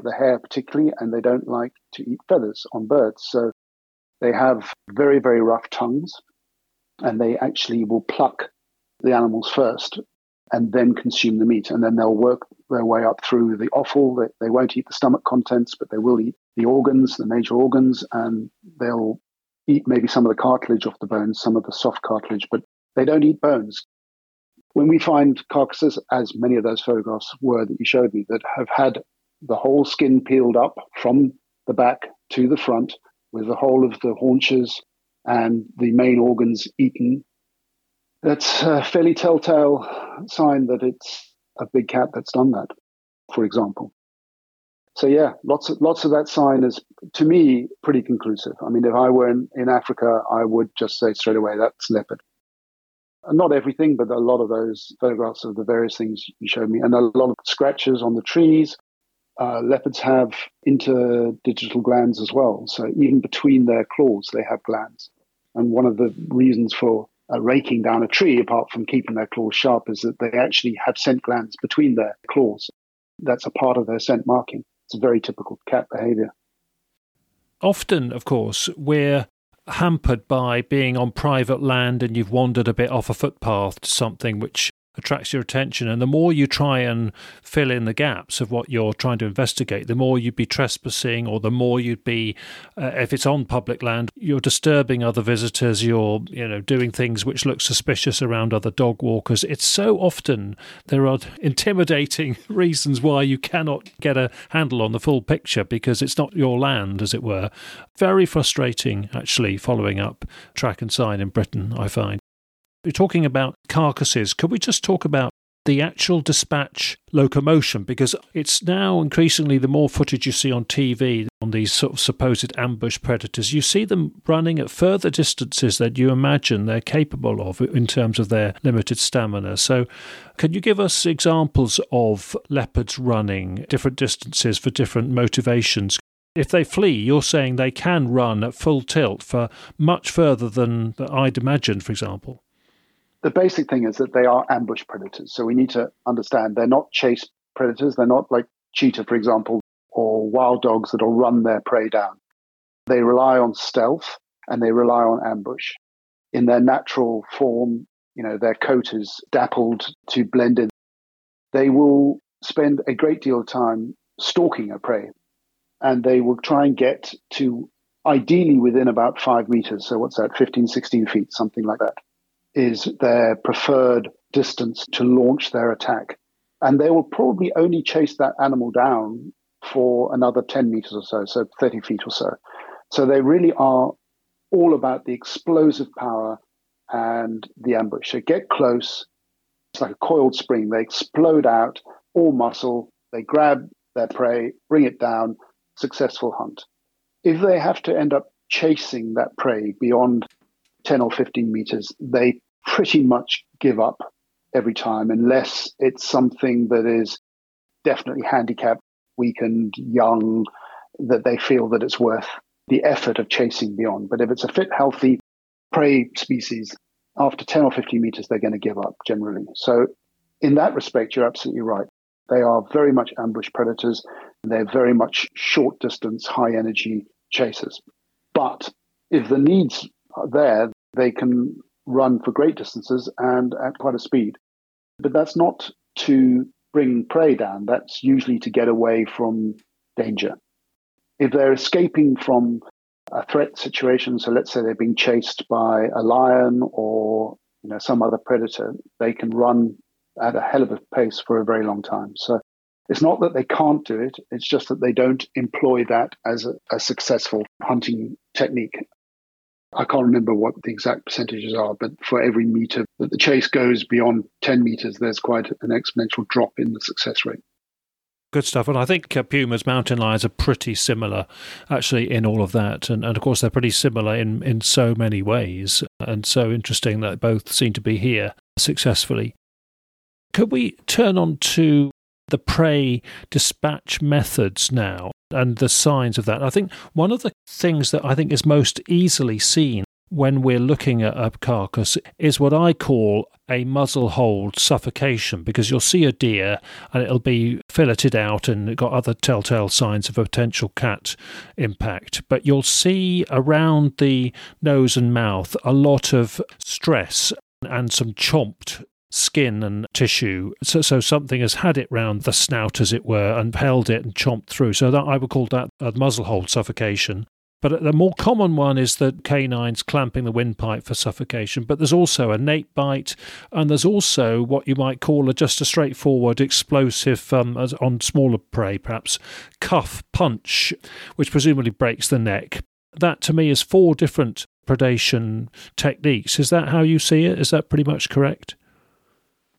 the hair particularly, and they don't like to eat feathers on birds. So they have very, very rough tongues, and they actually will pluck the animals first and then consume the meat. And then they'll work their way up through the offal. They, they won't eat the stomach contents, but they will eat the organs, the major organs, and they'll eat maybe some of the cartilage off the bones, some of the soft cartilage, but they don't eat bones. When we find carcasses, as many of those photographs were that you showed me, that have had the whole skin peeled up from the back to the front, with the whole of the haunches and the main organs eaten, that's a fairly telltale sign that it's a big cat that's done that, for example. So yeah, lots of lots of that sign is to me pretty conclusive. I mean, if I were in, in Africa, I would just say straight away that's leopard. Not everything, but a lot of those photographs of the various things you showed me, and a lot of scratches on the trees. Uh, leopards have interdigital glands as well. So even between their claws, they have glands. And one of the reasons for uh, raking down a tree, apart from keeping their claws sharp, is that they actually have scent glands between their claws. That's a part of their scent marking. It's a very typical cat behavior. Often, of course, we're hampered by being on private land and you've wandered a bit off a footpath to something which attracts your attention. And the more you try and fill in the gaps of what you're trying to investigate, the more you'd be trespassing, or the more you'd be, uh, if it's on public land, you're disturbing other visitors. You're, you know, doing things which look suspicious around other dog walkers. It's so often there are intimidating reasons why you cannot get a handle on the full picture because it's not your land, as it were. Very frustrating, actually, following up track and sign in Britain, I find. We're talking about carcasses. Could we just talk about the actual dispatch locomotion because it's now increasingly the more footage you see on TV on these sort of supposed ambush predators, you see them running at further distances than you imagine they're capable of in terms of their limited stamina. So, can you give us examples of leopards running different distances for different motivations? If they flee, you're saying they can run at full tilt for much further than I'd imagined, for example the basic thing is that they are ambush predators. So we need to understand they're not chase predators. They're not like cheetah, for example, or wild dogs that'll run their prey down. They rely on stealth and they rely on ambush. In their natural form, you know, their coat is dappled to blend in. They will spend a great deal of time stalking a prey and they will try and get to ideally within about five meters. So what's that, 15, 16 feet, something like that is their preferred distance to launch their attack. And they will probably only chase that animal down for another 10 meters or so, so 30 feet or so. So they really are all about the explosive power and the ambush. They get close, it's like a coiled spring. They explode out, all muscle, they grab their prey, bring it down, successful hunt. If they have to end up chasing that prey beyond 10 or 15 meters, they pretty much give up every time unless it's something that is definitely handicapped, weakened, young, that they feel that it's worth the effort of chasing beyond. But if it's a fit, healthy prey species, after 10 or 15 meters, they're going to give up generally. So, in that respect, you're absolutely right. They are very much ambush predators. They're very much short distance, high energy chasers. But if the needs are there, they can run for great distances and at quite a speed. But that's not to bring prey down, that's usually to get away from danger. If they're escaping from a threat situation, so let's say they're being chased by a lion or you know some other predator, they can run at a hell of a pace for a very long time. So it's not that they can't do it, it's just that they don't employ that as a, a successful hunting technique. I can't remember what the exact percentages are, but for every meter that the chase goes beyond 10 meters, there's quite an exponential drop in the success rate. Good stuff. And I think uh, pumas, mountain lions are pretty similar actually in all of that. And, and of course, they're pretty similar in, in so many ways. And so interesting that both seem to be here successfully. Could we turn on to the prey dispatch methods now and the signs of that? I think one of the things that I think is most easily seen when we're looking at a carcass is what I call a muzzle hold suffocation because you'll see a deer and it'll be filleted out and got other telltale signs of a potential cat impact. But you'll see around the nose and mouth a lot of stress and some chomped skin and tissue. So, so something has had it round the snout, as it were, and held it and chomped through. So that I would call that a muzzle hold suffocation. But the more common one is the canines clamping the windpipe for suffocation. But there's also a nape bite, and there's also what you might call a, just a straightforward explosive um, on smaller prey, perhaps cuff punch, which presumably breaks the neck. That to me is four different predation techniques. Is that how you see it? Is that pretty much correct?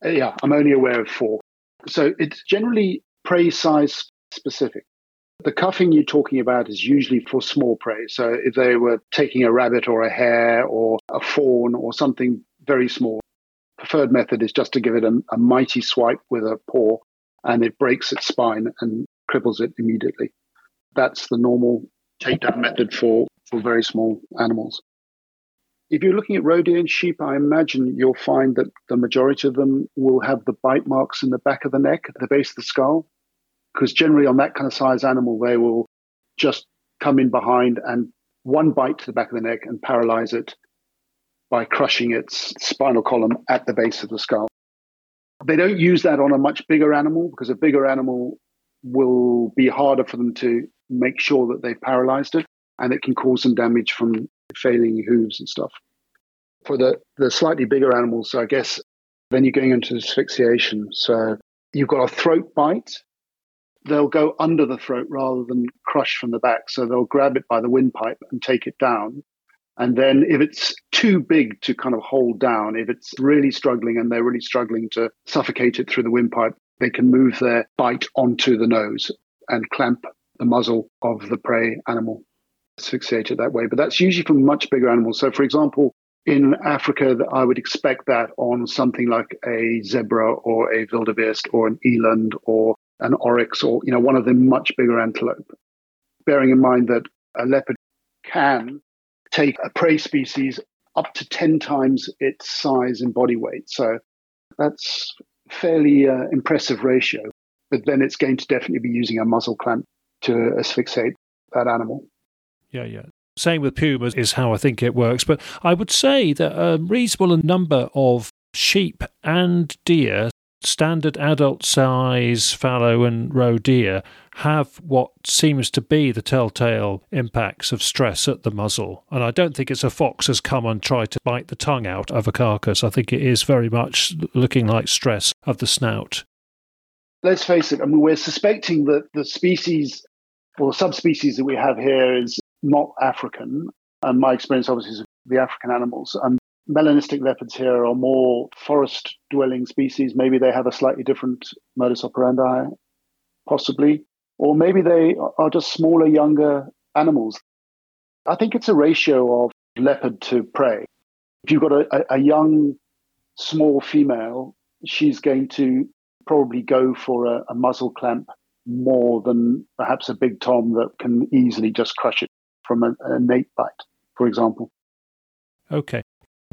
Uh, yeah, I'm only aware of four. So it's generally prey size specific. The cuffing you're talking about is usually for small prey. So if they were taking a rabbit or a hare or a fawn or something very small, preferred method is just to give it a, a mighty swipe with a paw and it breaks its spine and cripples it immediately. That's the normal takedown method for, for very small animals. If you're looking at and sheep, I imagine you'll find that the majority of them will have the bite marks in the back of the neck, at the base of the skull, because generally on that kind of size animal, they will just come in behind and one bite to the back of the neck and paralyze it by crushing its spinal column at the base of the skull. They don't use that on a much bigger animal because a bigger animal will be harder for them to make sure that they've paralyzed it and it can cause some damage from failing hooves and stuff. For the, the slightly bigger animals, I guess then you're going into asphyxiation. So you've got a throat bite. They'll go under the throat rather than crush from the back. So they'll grab it by the windpipe and take it down. And then if it's too big to kind of hold down, if it's really struggling and they're really struggling to suffocate it through the windpipe, they can move their bite onto the nose and clamp the muzzle of the prey animal asphyxiated that way. But that's usually from much bigger animals. So, for example, in Africa, I would expect that on something like a zebra or a wildebeest or an eland or an oryx or you know one of the much bigger antelope. Bearing in mind that a leopard can take a prey species up to 10 times its size and body weight. So that's fairly uh, impressive ratio. But then it's going to definitely be using a muzzle clamp to asphyxiate that animal yeah, yeah. Same with pumas is how I think it works. But I would say that a reasonable number of sheep and deer, standard adult size fallow and roe deer, have what seems to be the telltale impacts of stress at the muzzle. And I don't think it's a fox has come and tried to bite the tongue out of a carcass. I think it is very much looking like stress of the snout. Let's face it, I mean, we're suspecting that the species or subspecies that we have here is not African. And my experience, obviously, is the African animals. And melanistic leopards here are more forest dwelling species. Maybe they have a slightly different modus operandi, possibly. Or maybe they are just smaller, younger animals. I think it's a ratio of leopard to prey. If you've got a, a young, small female, she's going to probably go for a, a muzzle clamp more than perhaps a big tom that can easily just crush it from a, a nape bite, for example. Okay.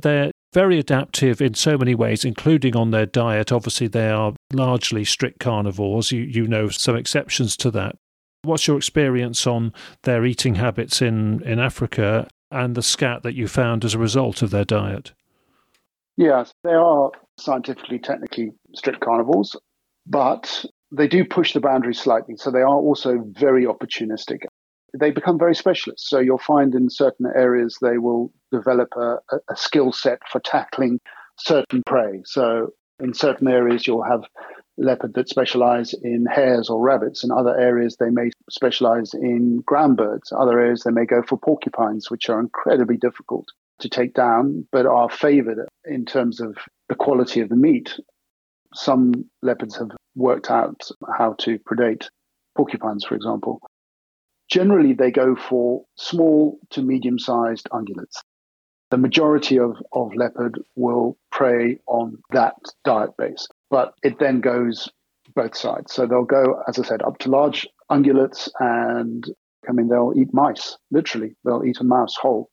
They're very adaptive in so many ways, including on their diet. Obviously, they are largely strict carnivores. You, you know some exceptions to that. What's your experience on their eating habits in, in Africa and the scat that you found as a result of their diet? Yes, they are scientifically, technically strict carnivores, but they do push the boundaries slightly. So they are also very opportunistic they become very specialist. So you'll find in certain areas they will develop a, a skill set for tackling certain prey. So in certain areas you'll have leopard that specialize in hares or rabbits. In other areas they may specialize in ground birds. Other areas they may go for porcupines, which are incredibly difficult to take down, but are favored in terms of the quality of the meat. Some leopards have worked out how to predate porcupines, for example. Generally, they go for small to medium sized ungulates. The majority of, of leopard will prey on that diet base, but it then goes both sides. So they'll go, as I said, up to large ungulates and I mean, they'll eat mice, literally. They'll eat a mouse whole.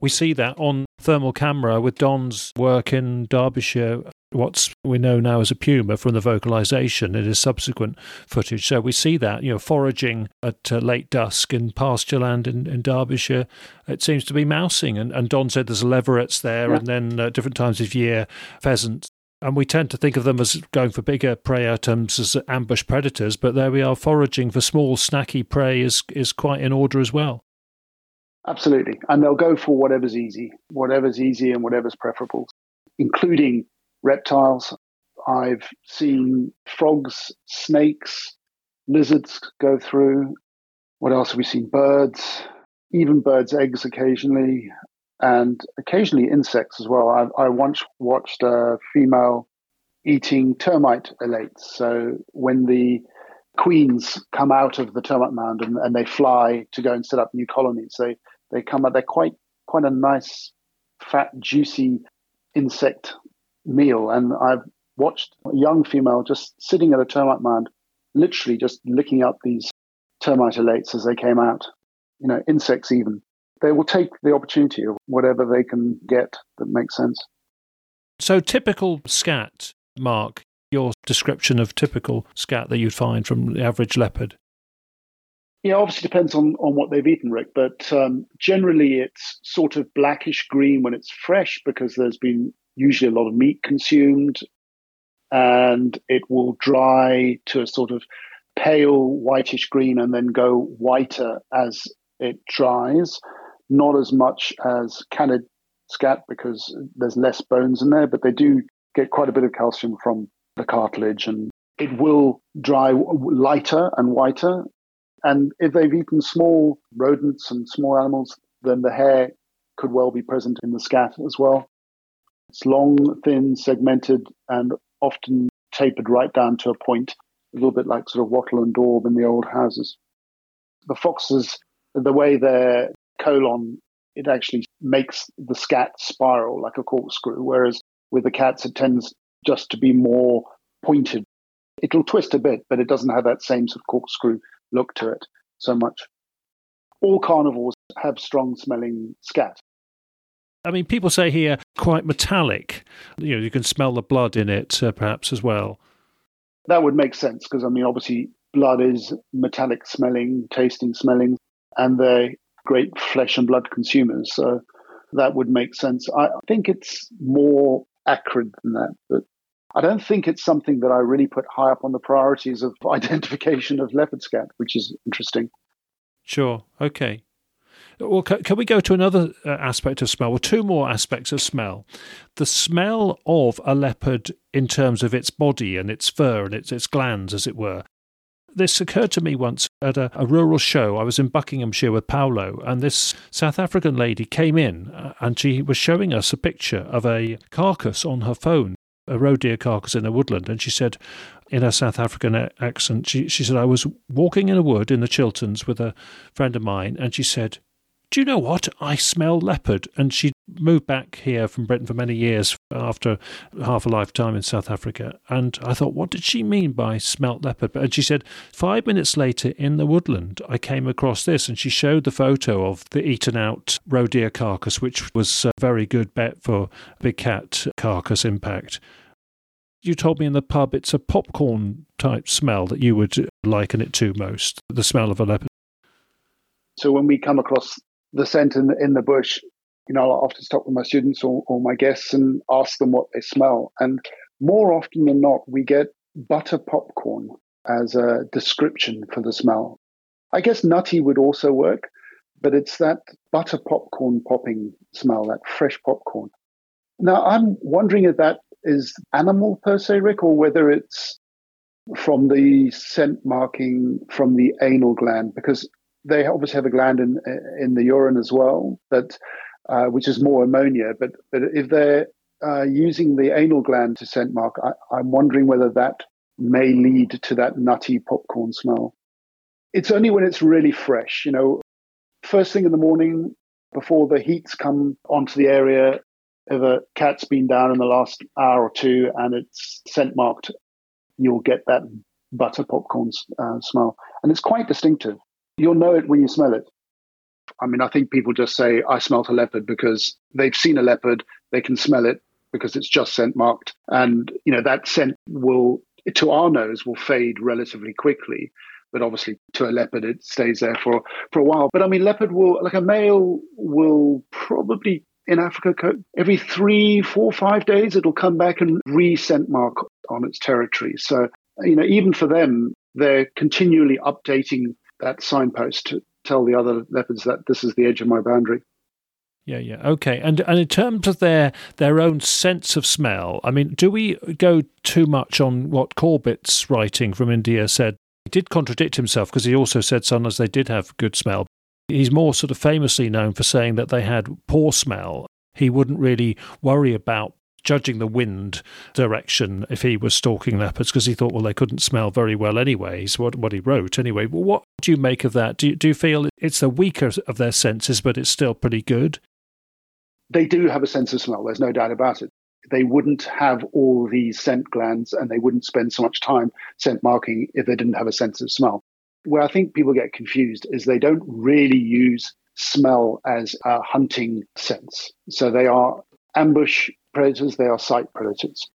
We see that on thermal camera with Don's work in Derbyshire, what we know now as a puma from the vocalization in his subsequent footage. So we see that, you know, foraging at uh, late dusk in pasture land in, in Derbyshire. It seems to be mousing. And, and Don said there's leverets there, yeah. and then uh, different times of year, pheasants. And we tend to think of them as going for bigger prey items as ambush predators, but there we are foraging for small, snacky prey is, is quite in order as well. Absolutely. And they'll go for whatever's easy, whatever's easy and whatever's preferable, including reptiles. I've seen frogs, snakes, lizards go through. What else have we seen? Birds, even birds' eggs occasionally, and occasionally insects as well. I, I once watched a female eating termite alates. So when the queens come out of the termite mound and, and they fly to go and set up new colonies, they they come out. They're quite quite a nice, fat, juicy insect meal. And I've watched a young female just sitting at a termite mound, literally just licking up these termite alates as they came out. You know, insects even. They will take the opportunity of whatever they can get that makes sense. So, typical scat, Mark, your description of typical scat that you'd find from the average leopard. Yeah, obviously depends on, on what they've eaten, Rick, but um, generally it's sort of blackish green when it's fresh because there's been usually a lot of meat consumed and it will dry to a sort of pale whitish green and then go whiter as it dries. Not as much as canid scat because there's less bones in there, but they do get quite a bit of calcium from the cartilage and it will dry lighter and whiter and if they've eaten small rodents and small animals, then the hair could well be present in the scat as well. It's long, thin, segmented, and often tapered right down to a point, a little bit like sort of wattle and daub in the old houses. The foxes, the way their colon, it actually makes the scat spiral like a corkscrew, whereas with the cats, it tends just to be more pointed. It'll twist a bit, but it doesn't have that same sort of corkscrew look to it so much. All carnivores have strong smelling scat. I mean, people say here quite metallic. You know, you can smell the blood in it, uh, perhaps as well. That would make sense because I mean, obviously, blood is metallic smelling, tasting, smelling, and they're great flesh and blood consumers. So that would make sense. I think it's more acrid than that, but I don't think it's something that I really put high up on the priorities of identification of leopard scat, which is interesting. Sure. Okay. Well, can, we go to another uh, aspect of smell? Well, two more aspects of smell. The smell of a leopard in terms of its body and its fur and its, its glands, as it were. This occurred to me once at a, a, rural show. I was in Buckinghamshire with Paolo, and this South African lady came in uh, and she was showing us a picture of a carcass on her phone a roe deer carcass in a woodland, and she said, in her South African accent, she, she said, I was walking in a wood in the Chilterns with a friend of mine, and she said, do you know what? I smell leopard. And she moved back here from Britain for many years after half a lifetime in South Africa. And I thought, what did she mean by smelt leopard? And she said, five minutes later in the woodland, I came across this. And she showed the photo of the eaten out roe deer carcass, which was a very good bet for big cat carcass impact. You told me in the pub it's a popcorn type smell that you would liken it to most, the smell of a leopard. So when we come across the scent in the, in the bush, you know, I often stop with my students or, or my guests and ask them what they smell. And more often than not, we get butter popcorn as a description for the smell. I guess nutty would also work, but it's that butter popcorn popping smell, that fresh popcorn. Now, I'm wondering if that is animal per se, Rick, or whether it's from the scent marking from the anal gland, because they obviously have a gland in in the urine as well, that uh, which is more ammonia. But but if they're uh, using the anal gland to scent mark, I, I'm wondering whether that may lead to that nutty popcorn smell. It's only when it's really fresh, you know, first thing in the morning before the heats come onto the area. If a cat's been down in the last hour or two and it's scent marked, you'll get that butter popcorn uh, smell, and it's quite distinctive. You'll know it when you smell it. I mean, I think people just say, I smelt a leopard because they've seen a leopard, they can smell it because it's just scent marked. And, you know, that scent will, to our nose, will fade relatively quickly. But obviously, to a leopard, it stays there for, for a while. But I mean, leopard will, like a male, will probably in Africa every three, four, five days, it'll come back and re scent mark on its territory. So, you know, even for them, they're continually updating that signpost to tell the other leopards that this is the edge of my boundary. Yeah, yeah, okay. And and in terms of their their own sense of smell, I mean, do we go too much on what Corbett's writing from India said? He did contradict himself because he also said sometimes they did have good smell. He's more sort of famously known for saying that they had poor smell. He wouldn't really worry about judging the wind direction if he was stalking leopards because he thought, well, they couldn't smell very well anyway. So what, what he wrote anyway. What do you make of that? Do you, do you feel it's the weaker of their senses, but it's still pretty good? They do have a sense of smell. There's no doubt about it. They wouldn't have all these scent glands and they wouldn't spend so much time scent marking if they didn't have a sense of smell. Where I think people get confused is they don't really use smell as a hunting sense. So they are ambush predators, they are sight predators.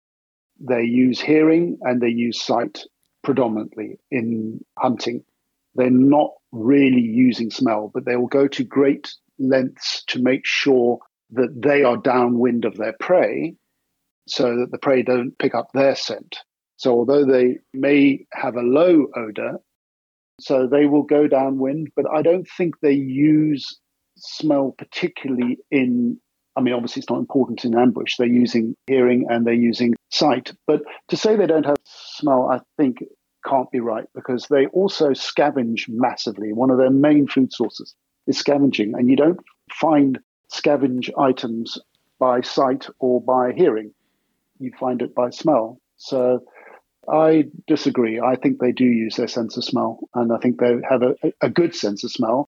They use hearing and they use sight predominantly in hunting. They're not really using smell, but they will go to great lengths to make sure that they are downwind of their prey so that the prey don't pick up their scent. So although they may have a low odor, so they will go downwind, but I don't think they use smell particularly in I mean, obviously, it's not important in ambush. They're using hearing and they're using sight. But to say they don't have smell, I think can't be right because they also scavenge massively. One of their main food sources is scavenging, and you don't find scavenge items by sight or by hearing. You find it by smell. So I disagree. I think they do use their sense of smell, and I think they have a, a good sense of smell.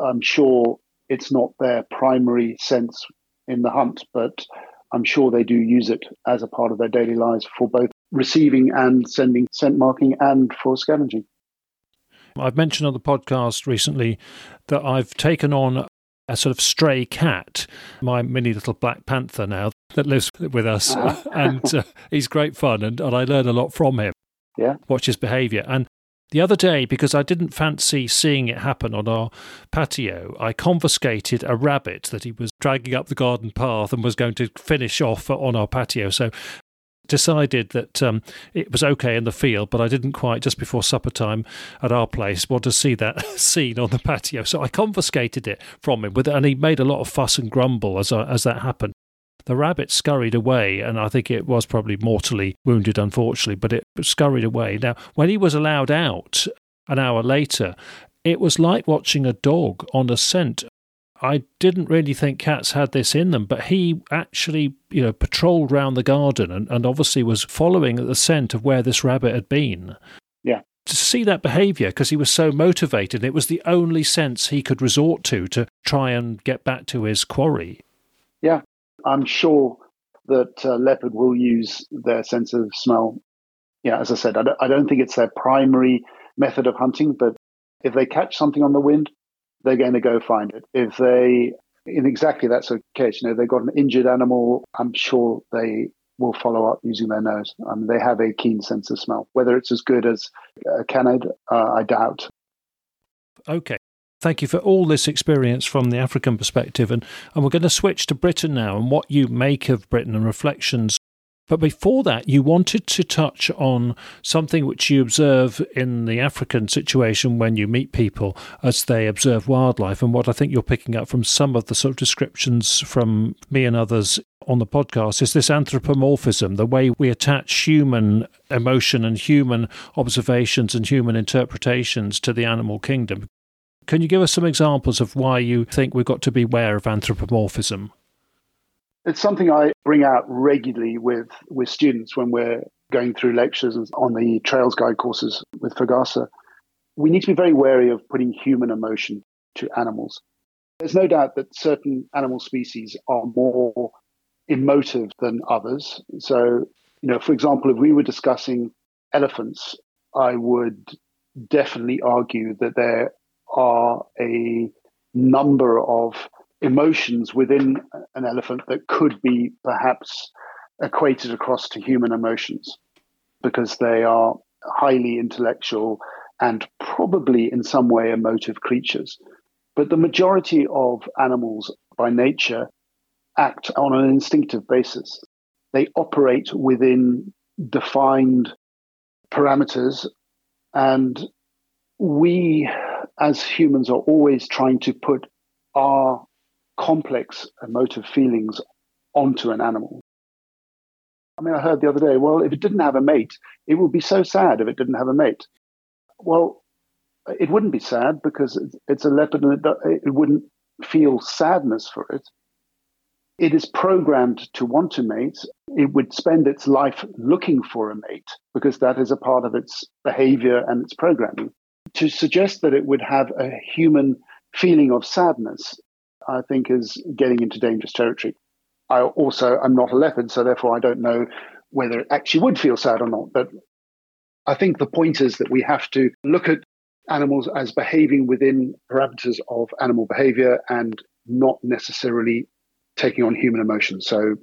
I'm sure it's not their primary sense in the hunt, but I'm sure they do use it as a part of their daily lives for both receiving and sending scent marking and for scavenging. I've mentioned on the podcast recently that I've taken on a sort of stray cat, my mini little black panther now that lives with us, uh-huh. and uh, he's great fun, and, and I learn a lot from him. Yeah, watch his behaviour, and the other day, because I didn't fancy seeing it happen on our patio, I confiscated a rabbit that he was dragging up the garden path and was going to finish off on our patio. So decided that um, it was okay in the field, but I didn't quite just before supper time at our place want to see that scene on the patio. So I confiscated it from him, with, and he made a lot of fuss and grumble as I, as that happened. The rabbit scurried away, and I think it was probably mortally wounded, unfortunately, but it scurried away. Now, when he was allowed out an hour later, it was like watching a dog on a scent. I didn't really think cats had this in them, but he actually, you know, patrolled round the garden and, and obviously was following the scent of where this rabbit had been. Yeah. To see that behaviour, because he was so motivated, it was the only sense he could resort to to try and get back to his quarry. Yeah, I'm sure that uh, leopard will use their sense of smell. Yeah, as I said, I don't, I don't think it's their primary method of hunting, but if they catch something on the wind, they're going to go find it. If they, in exactly that sort of case, you know, they've got an injured animal, I'm sure they will follow up using their nose. Um, they have a keen sense of smell. Whether it's as good as a canid, uh, I doubt. Okay. Thank you for all this experience from the African perspective. And, and we're going to switch to Britain now and what you make of Britain and reflections But before that, you wanted to touch on something which you observe in the African situation when you meet people as they observe wildlife, and what I think you're picking up from some of the sort of descriptions from me and others on the podcast is this anthropomorphism, the way we attach human emotion and human observations and human interpretations to the animal kingdom. Can you give us some examples of why you think we've got to beware of anthropomorphism? It's something I bring out regularly with, with students when we're going through lectures on the Trails Guide courses with FGASA. We need to be very wary of putting human emotion to animals. There's no doubt that certain animal species are more emotive than others. So, you know, for example, if we were discussing elephants, I would definitely argue that there are a number of emotions within an elephant that could be perhaps equated across to human emotions because they are highly intellectual and probably in some way emotive creatures. But the majority of animals by nature act on an instinctive basis. They operate within defined parameters, and we as humans are always trying to put our complex emotive feelings onto an animal. I mean, I heard the other day, well, if it didn't have a mate, it would be so sad if it didn't have a mate. Well, it wouldn't be sad because it's a leopard and it wouldn't feel sadness for it. It is programmed to want a mate. It would spend its life looking for a mate because that is a part of its behavior and its programming. To suggest that it would have a human feeling of sadness I think is getting into dangerous territory. I also I'm not a leopard, so therefore I don't know whether it actually would feel sad or not. But I think the point is that we have to look at animals as behaving within parameters of animal behavior and not necessarily taking on human emotions. So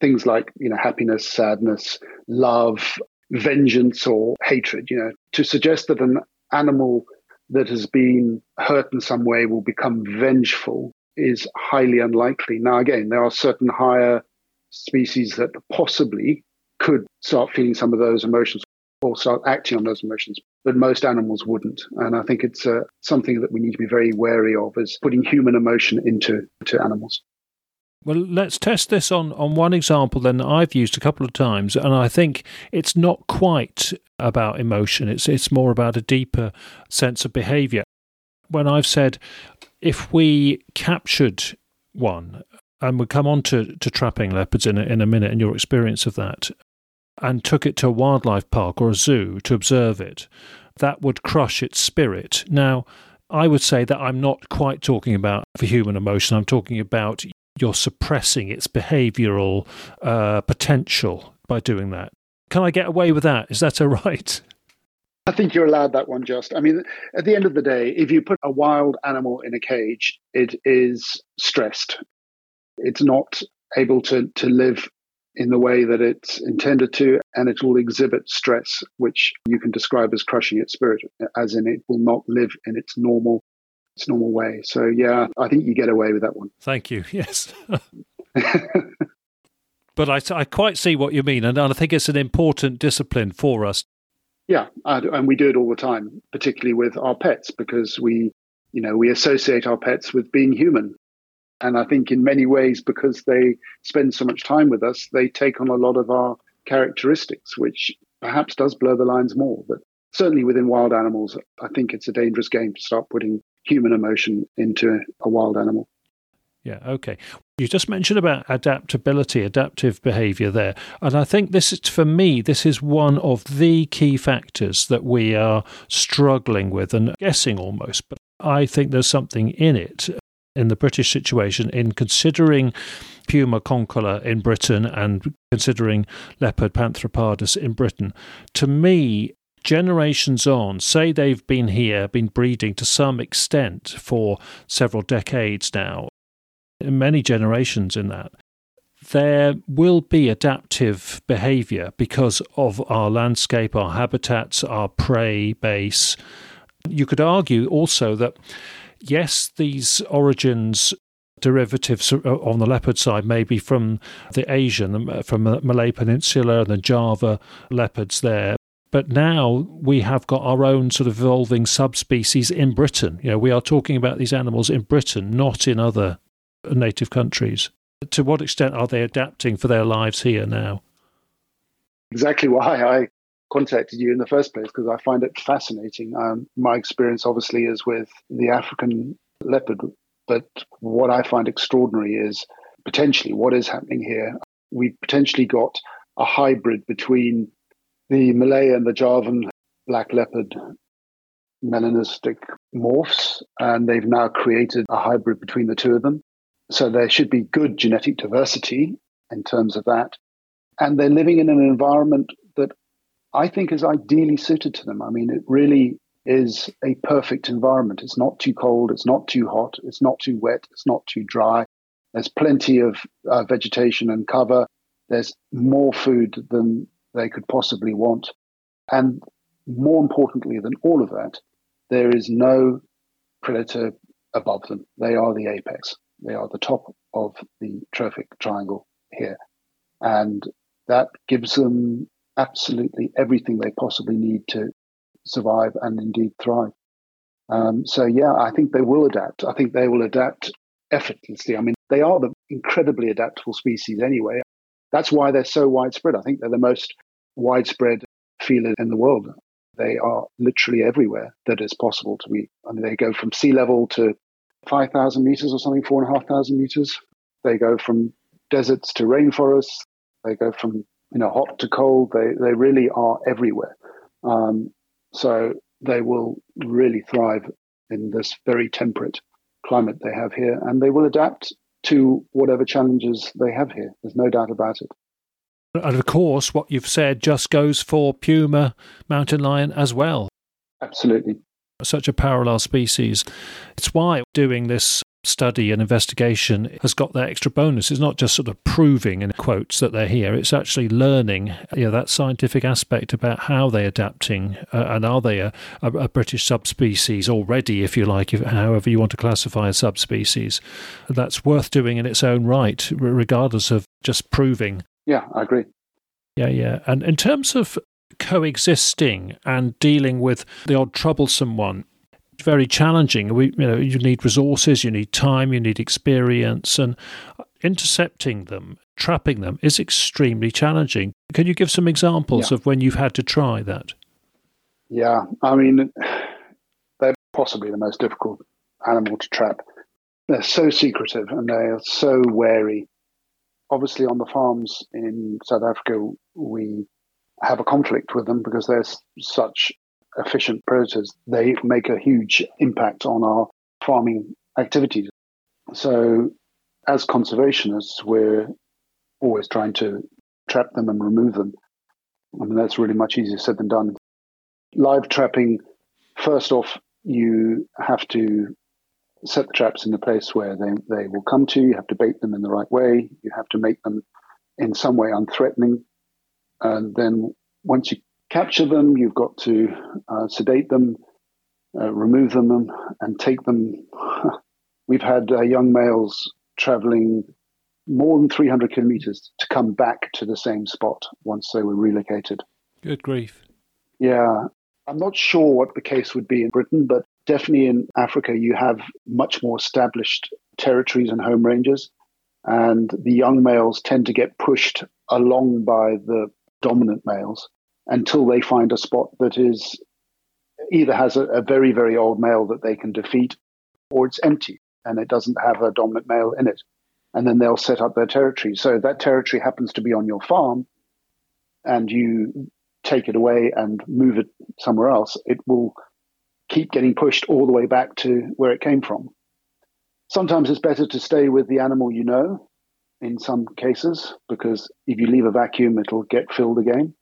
things like you know happiness, sadness, love, vengeance, or hatred. You know, to suggest that an animal that has been hurt in some way will become vengeful is highly unlikely. Now, again, there are certain higher species that possibly could start feeling some of those emotions or start acting on those emotions, but most animals wouldn't. And I think it's uh, something that we need to be very wary of is putting human emotion into to animals. Well, let's test this on, on one example then that I've used a couple of times, and I think it's not quite about emotion. It's it's more about a deeper sense of behaviour. When I've said if we captured one, and we come on to, to trapping leopards in a, in a minute and your experience of that, and took it to a wildlife park or a zoo to observe it, that would crush its spirit. Now, I would say that I'm not quite talking about for human emotion, I'm talking about you're suppressing its behavioural uh, potential by doing that. Can I get away with that? Is that all right? I think you're allowed that one, just. I mean, at the end of the day, if you put a wild animal in a cage, it is stressed. It's not able to, to live in the way that it's intended to, and it will exhibit stress, which you can describe as crushing its spirit, as in it will not live in its normal its normal way. So yeah, I think you get away with that one. Thank you. Yes. but I, I quite see what you mean, and I think it's an important discipline for us yeah, and we do it all the time, particularly with our pets, because we, you know, we associate our pets with being human. And I think in many ways, because they spend so much time with us, they take on a lot of our characteristics, which perhaps does blur the lines more. But certainly within wild animals, I think it's a dangerous game to start putting human emotion into a wild animal. Yeah, okay. You just mentioned about adaptability, adaptive behavior there. And I think this is, for me, this is one of the key factors that we are struggling with and guessing almost. But I think there's something in it in the British situation in considering Puma concolor in Britain and considering Leopard Panthera pardus in Britain. To me, generations on, say they've been here, been breeding to some extent for several decades now, many generations in that, there will be adaptive behavior because of our landscape, our habitats, our prey base. You could argue also that, yes, these origins derivatives on the leopard side, maybe from the Asian, uh, from the Malay Peninsula and the Java leopards there. But now we have got our own sort of evolving subspecies in Britain. You know, we are talking about these animals in Britain, not in other native countries. To what extent are they adapting for their lives here now? Exactly why I contacted you in the first place, because I find it fascinating. Um, my experience, obviously, is with the African leopard, but what I find extraordinary is potentially what is happening here. We've potentially got a hybrid between the Malay and the Javan black leopard melanistic morphs, and they've now created a hybrid between the two of them. So there should be good genetic diversity in terms of that. And they're living in an environment that I think is ideally suited to them. I mean, it really is a perfect environment. It's not too cold, it's not too hot, it's not too wet, it's not too dry. There's plenty of uh, vegetation and cover. There's more food than they could possibly want. And more importantly than all of that, there is no predator above them. They are the apex. They are the top of the trophic triangle here. And that gives them absolutely everything they possibly need to survive and indeed thrive. Um, so, yeah, I think they will adapt. I think they will adapt effortlessly. I mean, they are the incredibly adaptable species anyway. That's why they're so widespread. I think they're the most widespread felid in the world. They are literally everywhere that is possible to be. I mean, they go from sea level to 5,000 meters or something, 4,500 meters. They go from deserts to rainforests. They go from you know hot to cold. They they really are everywhere. Um, so they will really thrive in this very temperate climate they have here, and they will adapt to whatever challenges they have here. There's no doubt about it. And of course, what you've said just goes for puma, mountain lion as well. Absolutely. Such a parallel species. It's why doing this study and investigation has got that extra bonus. It's not just sort of proving in quotes that they're here. It's actually learning you know, that scientific aspect about how they're adapting uh, and are they a, a, a, British subspecies already, if you like, if, however you want to classify a subspecies. That's worth doing in its own right, regardless of just proving yeah, I agree. Yeah, yeah. And in terms of coexisting and dealing with the odd troublesome one, very challenging. We, you know, you need resources, you need time, you need experience, and intercepting them, trapping them is extremely challenging. Can you give some examples yeah. of when you've had to try that? Yeah, I mean, they're possibly the most difficult animal to trap. They're so secretive and they are so wary obviously on the farms in South Africa, we have a conflict with them because they're such efficient predators. They make a huge impact on our farming activities. So, as conservationists, we're always trying to trap them and remove them. I mean, that's really much easier said than done. Live trapping, first off, you have to set the traps in the place where they, they will come to. You have to bait them in the right way. You have to make them in some way unthreatening. And then once you capture them, you've got to uh, sedate them, uh, remove them, and take them. We've had uh, young males traveling more than 300 kilometers to come back to the same spot once they were relocated. Good grief. Yeah. I'm not sure what the case would be in Britain, but definitely in Africa, you have much more established territories and home ranges. And the young males tend to get pushed along by the dominant males until they find a spot that is either has a, a very, very old male that they can defeat or it's empty and it doesn't have a dominant male in it. And then they'll set up their territory. So that territory happens to be on your farm and you take it away and move it somewhere else, it will keep getting pushed all the way back to where it came from. Sometimes it's better to stay with the animal you know in some cases, because if you leave a vacuum, it'll get filled again.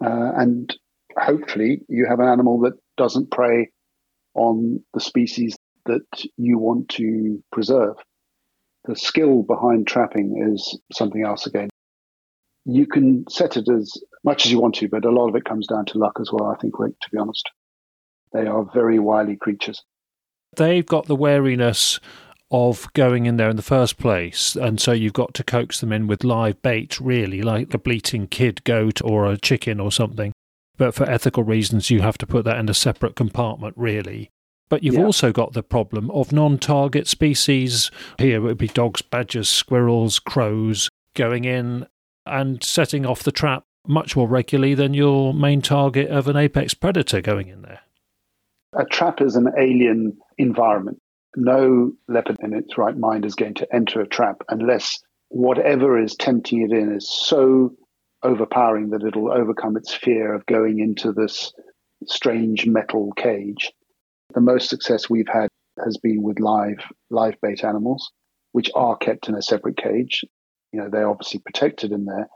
Uh, and hopefully, you have an animal that doesn't prey on the species that you want to preserve. The skill behind trapping is something else again. You can set it as much as you want to, but a lot of it comes down to luck as well, I think, to be honest. They are very wily creatures. They've got the wariness of going in there in the first place. And so you've got to coax them in with live bait, really, like a bleating kid goat or a chicken or something. But for ethical reasons, you have to put that in a separate compartment, really. But you've yeah. also got the problem of non target species. Here it would be dogs, badgers, squirrels, crows going in and setting off the trap much more regularly than your main target of an apex predator going in there. A trap is an alien environment. No leopard in its right mind is going to enter a trap unless whatever is tempting it in is so overpowering that it'll overcome its fear of going into this strange metal cage. The most success we've had has been with live live bait animals, which are kept in a separate cage. You know, they're obviously protected in there.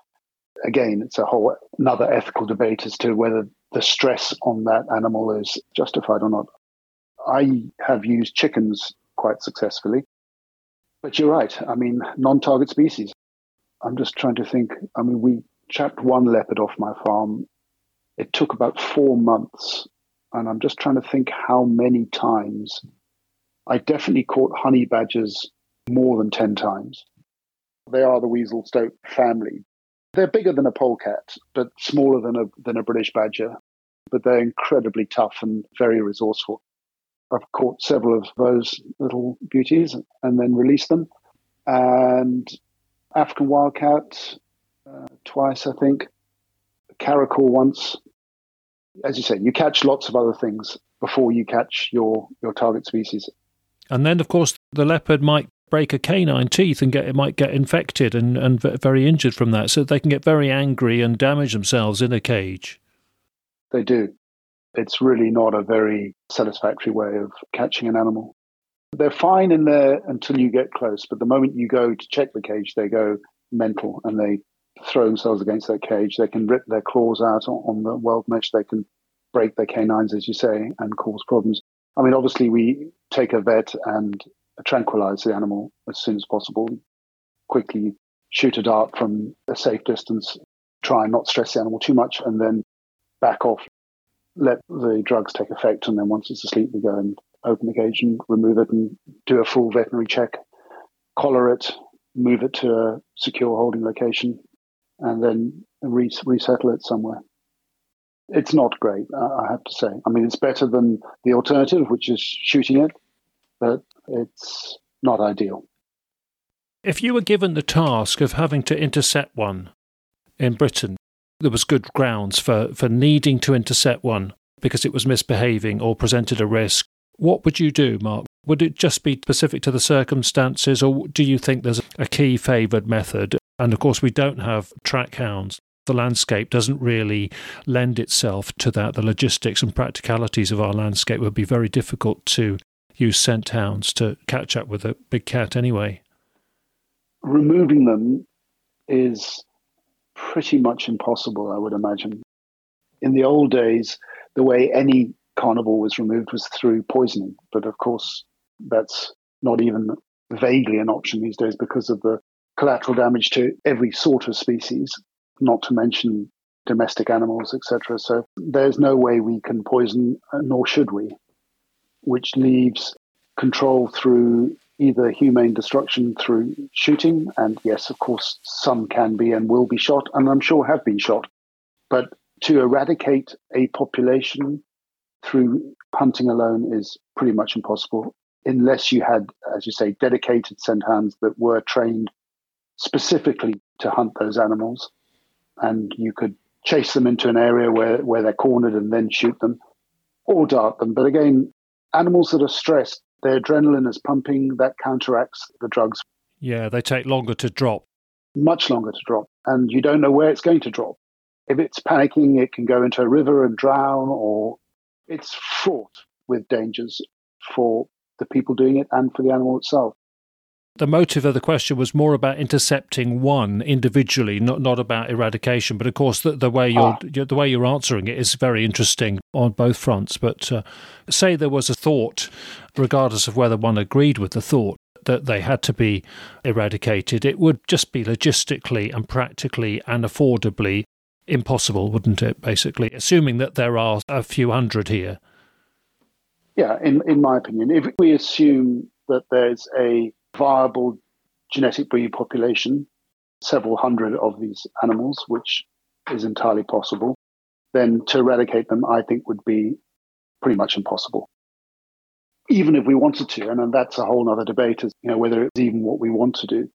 Again, it's a whole another ethical debate as to whether the stress on that animal is justified or not. I have used chickens quite successfully. But you're right. I mean, non target species. I'm just trying to think. I mean, we trapped one leopard off my farm. It took about four months. And I'm just trying to think how many times I definitely caught honey badgers more than 10 times. They are the weasel stoat family. They're bigger than a polecat, but smaller than a, than a British badger. But they're incredibly tough and very resourceful. I've caught several of those little beauties and then released them. And African wildcat uh, twice, I think. Caracal once. As you say, you catch lots of other things before you catch your, your target species. And then, of course, the leopard might break a canine teeth and get it might get infected and, and very injured from that. So they can get very angry and damage themselves in a cage. They do it's really not a very satisfactory way of catching an animal. They're fine in there until you get close, but the moment you go to check the cage, they go mental and they throw themselves against that cage. They can rip their claws out on the weld mesh. They can break their canines, as you say, and cause problems. I mean, obviously, we take a vet and tranquilize the animal as soon as possible. Quickly shoot a dart from a safe distance, try and not stress the animal too much, and then back off let the drugs take effect, and then once it's asleep, we go and open the cage and remove it and do a full veterinary check, collar it, move it to a secure holding location, and then re- resettle it somewhere. It's not great, I have to say. I mean, it's better than the alternative, which is shooting it, but it's not ideal. If you were given the task of having to intercept one in Britain, there was good grounds for, for needing to intercept one because it was misbehaving or presented a risk. What would you do, Mark? Would it just be specific to the circumstances, or do you think there's a key favoured method? And of course, we don't have track hounds. The landscape doesn't really lend itself to that. The logistics and practicalities of our landscape would be very difficult to use scent hounds to catch up with a big cat anyway. Removing them is pretty much impossible, I would imagine. In the old days, the way any carnivore was removed was through poisoning. But of course, that's not even vaguely an option these days because of the collateral damage to every sort of species, not to mention domestic animals, etc. So there's no way we can poison, uh, nor should we, which leaves control through either humane destruction through shooting, and yes, of course, some can be and will be shot, and I'm sure have been shot. But to eradicate a population through hunting alone is pretty much impossible unless you had, as you say, dedicated scent that were trained specifically to hunt those animals, and you could chase them into an area where, where they're cornered and then shoot them or dart them. But again, animals that are stressed their adrenaline is pumping, that counteracts the drugs. Yeah, they take longer to drop. Much longer to drop. And you don't know where it's going to drop. If it's panicking, it can go into a river and drown, or it's fraught with dangers for the people doing it and for the animal itself the motive of the question was more about intercepting one individually, not not about eradication. But of course, the, the way you're ah. the way you're answering it is very interesting on both fronts. But uh, say there was a thought, regardless of whether one agreed with the thought that they had to be eradicated, it would just be logistically and practically and affordably impossible, wouldn't it? Basically, assuming that there are a few hundred here. Yeah, in in my opinion, if we assume that there's a viable genetic breed population, several hundred of these animals, which is entirely possible, then to eradicate them, I think, would be pretty much impossible. Even if we wanted to, and that's a whole other debate, as you know, whether it's even what we want to do.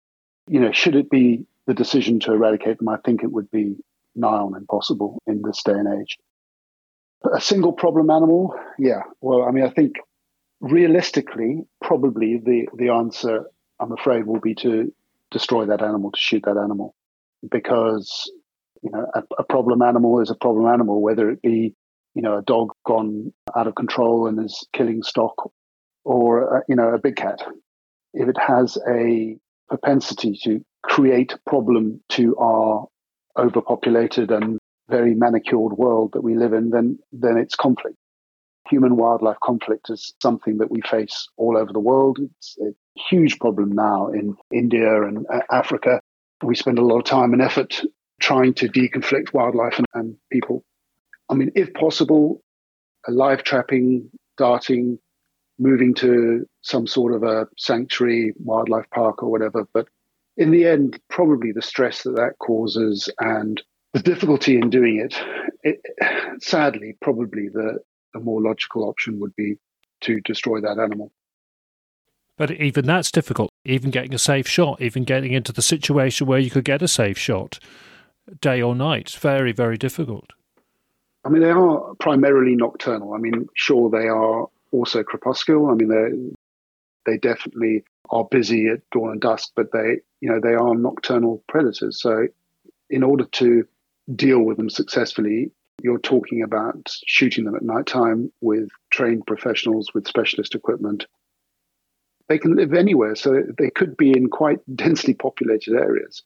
You know, should it be the decision to eradicate them? I think it would be nigh on impossible in this day and age. A single problem animal, yeah. Well, I mean, I think realistically, probably the the answer, I'm afraid, will be to destroy that animal, to shoot that animal, because you know a, a problem animal is a problem animal, whether it be you know a dog gone out of control and is killing stock, or uh, you know a big cat. If it has a propensity to create problem to our overpopulated and very manicured world that we live in, then then it's conflict. Human wildlife conflict is something that we face all over the world. It's a huge problem now in India and uh, Africa. We spend a lot of time and effort trying to deconflict wildlife and, and people. I mean, if possible, live trapping, darting, moving to some sort of a sanctuary, wildlife park, or whatever. But in the end, probably the stress that that causes and the difficulty in doing it, it sadly, probably the, the more logical option would be to destroy that animal. But even that's difficult. Even getting a safe shot, even getting into the situation where you could get a safe shot, day or night, very, very difficult. I mean, they are primarily nocturnal. I mean, sure, they are also crepuscular. I mean, they they definitely are busy at dawn and dusk, but they, you know, they are nocturnal predators. So, in order to deal with them successfully, you're talking about shooting them at night time with trained professionals with specialist equipment. They can live anywhere, so they could be in quite densely populated areas.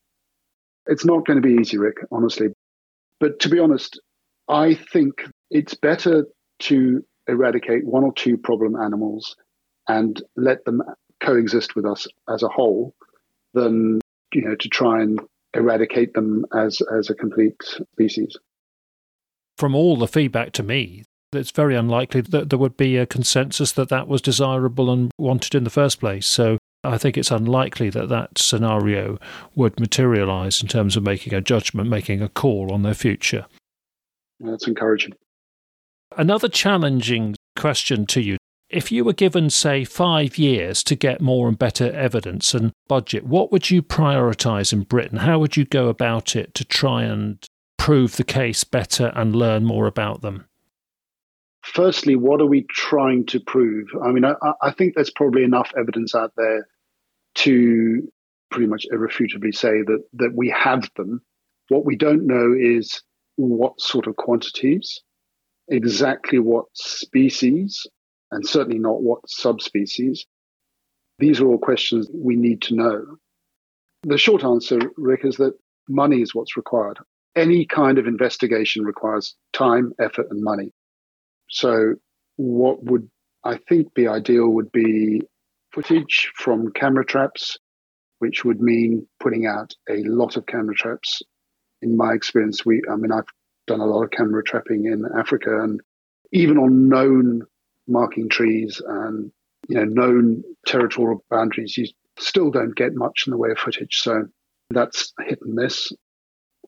It's not going to be easy, Rick, honestly. But to be honest, I think it's better to eradicate one or two problem animals and let them coexist with us as a whole than you know to try and eradicate them as as a complete species. From all the feedback to me, it's very unlikely that there would be a consensus that that was desirable and wanted in the first place. So I think it's unlikely that that scenario would materialize in terms of making a judgment, making a call on their future. That's encouraging. Another challenging question to you if you were given, say, five years to get more and better evidence and budget, what would you prioritise in Britain? How would you go about it to try and prove the case better and learn more about them? Firstly, what are we trying to prove? I mean, I, I think there's probably enough evidence out there to pretty much irrefutably say that, that we have them. What we don't know is what sort of quantities, exactly what species, and certainly not what subspecies. These are all questions we need to know. The short answer, Rick, is that money is what's required. Any kind of investigation requires time, effort, and money. So, what would I think be ideal would be footage from camera traps, which would mean putting out a lot of camera traps. In my experience, we, I mean, I've done a lot of camera trapping in Africa, and even on known marking trees and you know known territorial boundaries, you still don't get much in the way of footage. So that's hit and miss.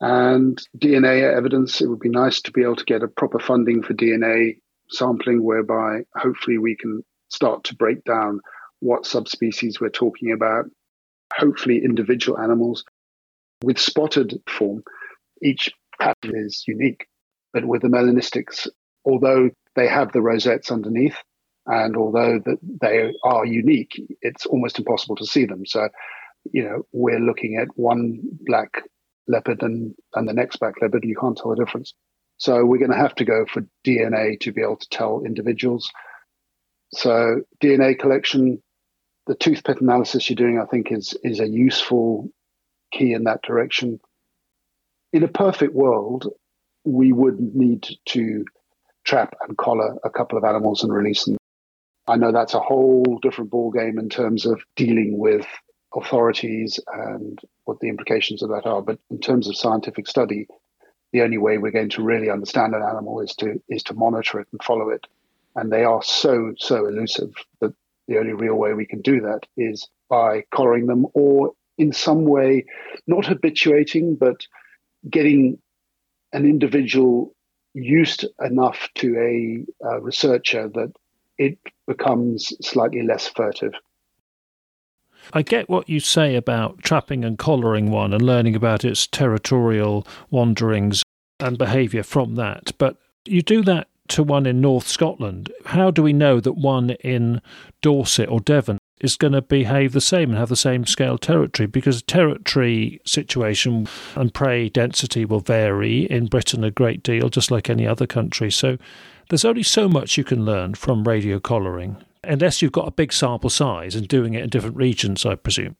And DNA evidence, it would be nice to be able to get a proper funding for DNA sampling, whereby hopefully we can start to break down what subspecies we're talking about, hopefully individual animals. With spotted form, each pattern is unique. But with the melanistics, although they have the rosettes underneath. And although that they are unique, it's almost impossible to see them. So, you know, we're looking at one black leopard and, and the next black leopard, you can't tell the difference. So we're going to have to go for DNA to be able to tell individuals. So DNA collection, the tooth pit analysis you're doing, I think, is is a useful key in that direction. In a perfect world, we would need to trap and collar a couple of animals and release them. I know that's a whole different ballgame in terms of dealing with authorities and what the implications of that are. But in terms of scientific study, the only way we're going to really understand an animal is to is to monitor it and follow it. And they are so so elusive that the only real way we can do that is by collaring them or in some way, not habituating, but getting an individual used enough to a, a researcher that it becomes slightly less furtive. I get what you say about trapping and collaring one and learning about its territorial wanderings and behaviour from that, but you do that to one in North Scotland. How do we know that one in Dorset or Devon is going to behave the same and have the same scale territory because territory situation and prey density will vary in Britain a great deal, just like any other country. So there's only so much you can learn from radio collaring, unless you've got a big sample size and doing it in different regions, I presume.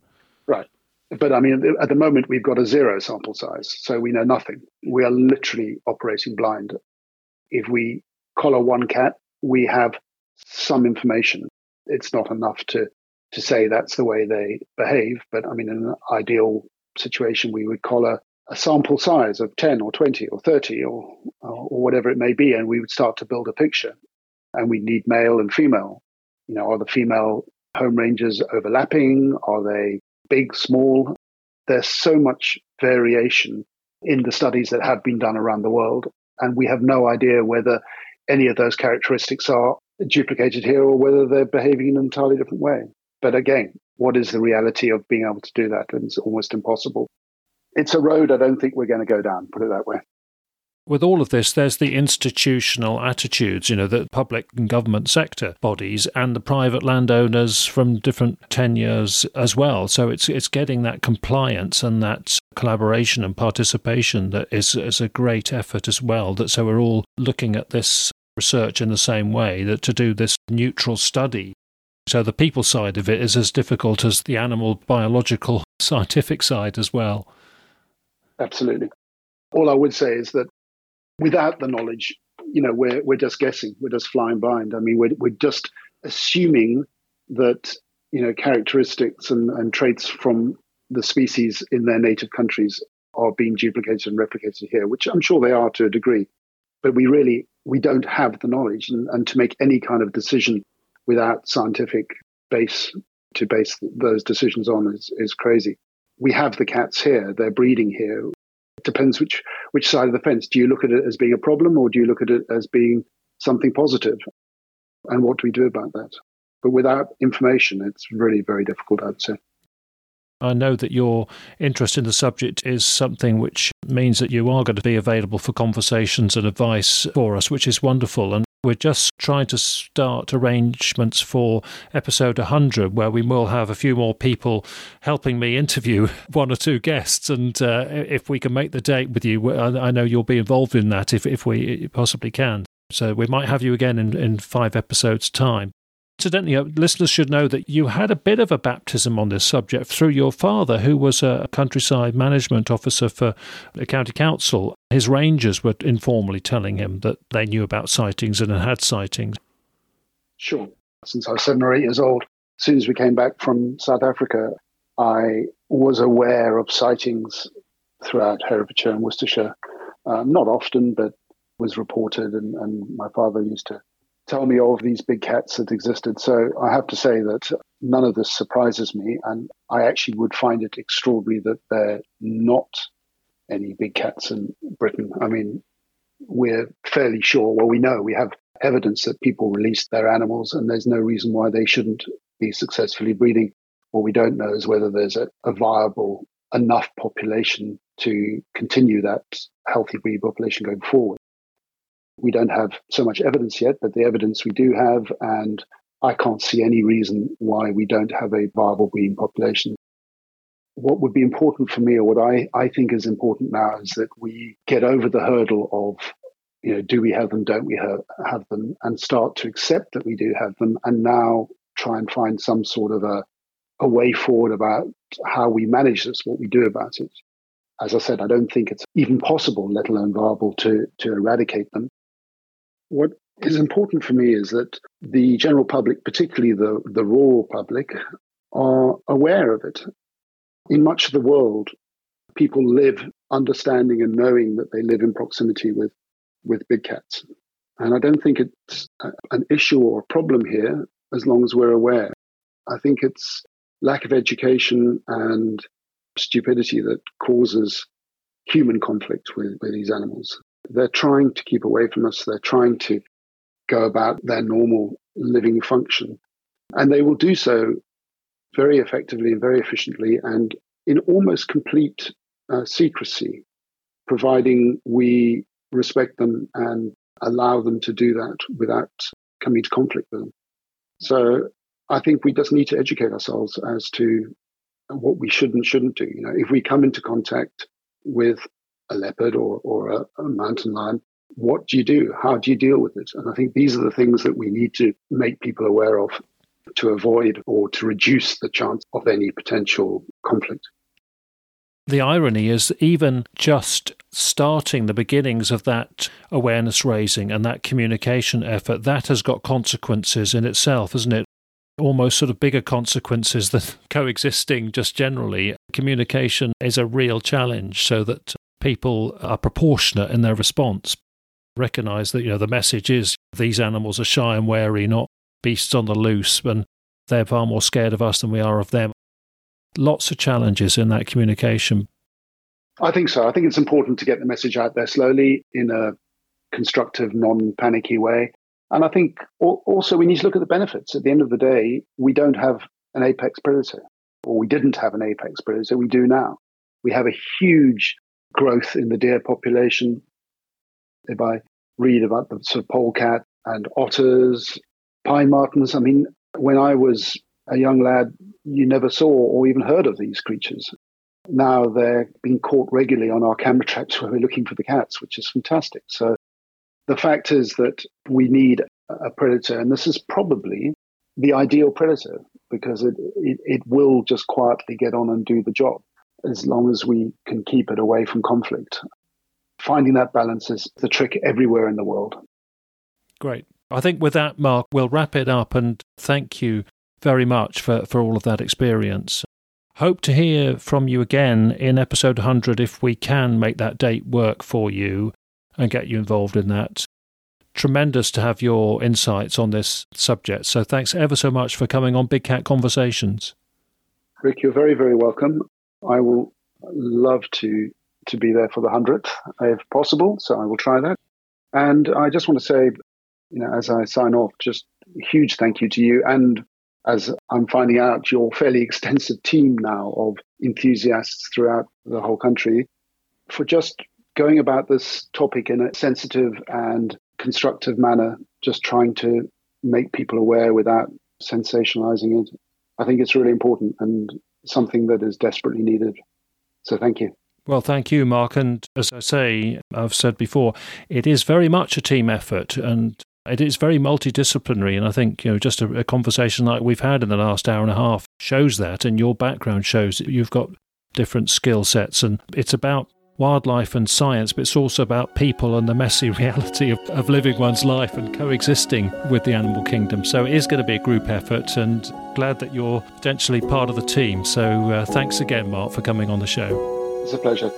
Right. But I mean, at the moment, we've got a zero sample size, so we know nothing. We are literally operating blind. If we collar one cat, we have some information. It's not enough to to say that's the way they behave. But I mean, in an ideal situation, we would collar a sample size of 10 or 20 or 30 or, or whatever it may be, and we would start to build a picture. And we need male and female. You know, are the female home ranges overlapping? Are they big, small? There's so much variation in the studies that have been done around the world. And we have no idea whether any of those characteristics are duplicated here or whether they're behaving in an entirely different way. But again, what is the reality of being able to do that? And it's almost impossible. It's a road I don't think we're going to go down, put it that way. With all of this, there's the institutional attitudes, you know, the public and government sector bodies and the private landowners from different tenures as well. So it's it's getting that compliance and that collaboration and participation that is, is a great effort as well. That so we're all looking at this research in the same way that to do this neutral study so the people side of it is as difficult as the animal biological scientific side as well. Absolutely. All I would say is that without the knowledge, you know, we're we're just guessing, we're just flying blind. I mean, we're we're just assuming that you know characteristics and, and traits from the species in their native countries are being duplicated and replicated here, which I'm sure they are to a degree. But we really we don't have the knowledge, and, and to make any kind of decision without scientific base to base those decisions on is, is crazy. We have the cats here, they're breeding here. Depends which, which side of the fence. Do you look at it as being a problem or do you look at it as being something positive? And what do we do about that? But without information, it's really very difficult, I'd say. I know that your interest in the subject is something which means that you are going to be available for conversations and advice for us, which is wonderful. And we're just trying to start arrangements for episode 100, where we will have a few more people helping me interview one or two guests. And uh, if we can make the date with you, I know you'll be involved in that if, if we possibly can. So we might have you again in, in five episodes' time. Incidentally, uh, listeners should know that you had a bit of a baptism on this subject through your father, who was a countryside management officer for the county council. His rangers were informally telling him that they knew about sightings and had sightings. Sure. Since I was seven or eight years old, as soon as we came back from South Africa, I was aware of sightings throughout Herefordshire and Worcestershire. Um, not often, but was reported, and, and my father used to tell me all of these big cats that existed. So I have to say that none of this surprises me. And I actually would find it extraordinary that there are not any big cats in Britain. I mean, we're fairly sure, well, we know we have evidence that people release their animals and there's no reason why they shouldn't be successfully breeding. What we don't know is whether there's a, a viable enough population to continue that healthy breed population going forward. We don't have so much evidence yet, but the evidence we do have, and I can't see any reason why we don't have a viable breeding population. What would be important for me, or what I, I think is important now, is that we get over the hurdle of, you know, do we have them, don't we have them, and start to accept that we do have them, and now try and find some sort of a, a way forward about how we manage this, what we do about it. As I said, I don't think it's even possible, let alone viable, to, to eradicate them. What is important for me is that the general public, particularly the, the rural public, are aware of it. In much of the world, people live understanding and knowing that they live in proximity with, with big cats. And I don't think it's an issue or a problem here as long as we're aware. I think it's lack of education and stupidity that causes human conflict with, with these animals. They're trying to keep away from us. They're trying to go about their normal living function. And they will do so very effectively and very efficiently and in almost complete uh, secrecy, providing we respect them and allow them to do that without coming into conflict with them. So I think we just need to educate ourselves as to what we should and shouldn't do. You know, if we come into contact with a leopard or, or a, a mountain lion, what do you do? How do you deal with it? And I think these are the things that we need to make people aware of to avoid or to reduce the chance of any potential conflict. The irony is, even just starting the beginnings of that awareness raising and that communication effort, that has got consequences in itself, hasn't it? Almost sort of bigger consequences than coexisting just generally. Communication is a real challenge so that people are proportionate in their response. Recognize that, you know, the message is these animals are shy and wary, not beasts on the loose, and they're far more scared of us than we are of them. Lots of challenges in that communication. I think so. I think it's important to get the message out there slowly in a constructive, non panicky way. And I think also we need to look at the benefits. At the end of the day, we don't have an apex predator, or we didn't have an apex predator. We do now. We have a huge growth in the deer population. If I read about the sort of polecat and otters, pine martens, I mean, when I was a young lad, you never saw or even heard of these creatures. Now they're being caught regularly on our camera traps where we're looking for the cats, which is fantastic. So the fact is that we need a predator, and this is probably the ideal predator because it, it, it will just quietly get on and do the job as long as we can keep it away from conflict. Finding that balance is the trick everywhere in the world. Great. I think with that, Mark, we'll wrap it up and thank you very much for, for all of that experience. Hope to hear from you again in episode 100 if we can make that date work for you and get you involved in that. Tremendous to have your insights on this subject. So thanks ever so much for coming on Big Cat Conversations. Rick, you're very, very welcome. I will love to to be there for the hundredth if possible. So I will try that. And I just want to say, you know, as I sign off, just huge thank you to you and as I'm finding out your fairly extensive team now of enthusiasts throughout the whole country for just going about this topic in a sensitive and constructive manner, just trying to make people aware without sensationalizing it. I think it's really important and something that is desperately needed. So thank you. Well, thank you, Mark. And as I say, I've said before, it is very much a team effort and it is very multidisciplinary. And I think, you know, just a, a conversation like we've had in the last hour and a half shows that. And your background shows that you've got different skill sets. And it's about wildlife and science, but it's also about people and the messy reality of, of living one's life and coexisting with the animal kingdom. So it is going to be a group effort, and glad that you're potentially part of the team. So uh, thanks again, Mark, for coming on the show. It's a pleasure.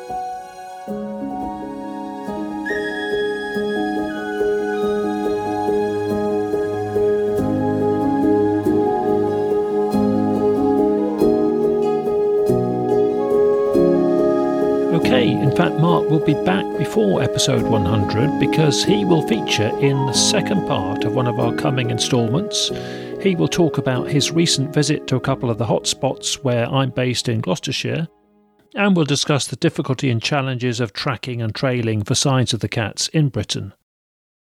Fact, Mark will be back before episode 100 because he will feature in the second part of one of our coming instalments. He will talk about his recent visit to a couple of the hotspots where I'm based in Gloucestershire, and we'll discuss the difficulty and challenges of tracking and trailing for signs of the cats in Britain.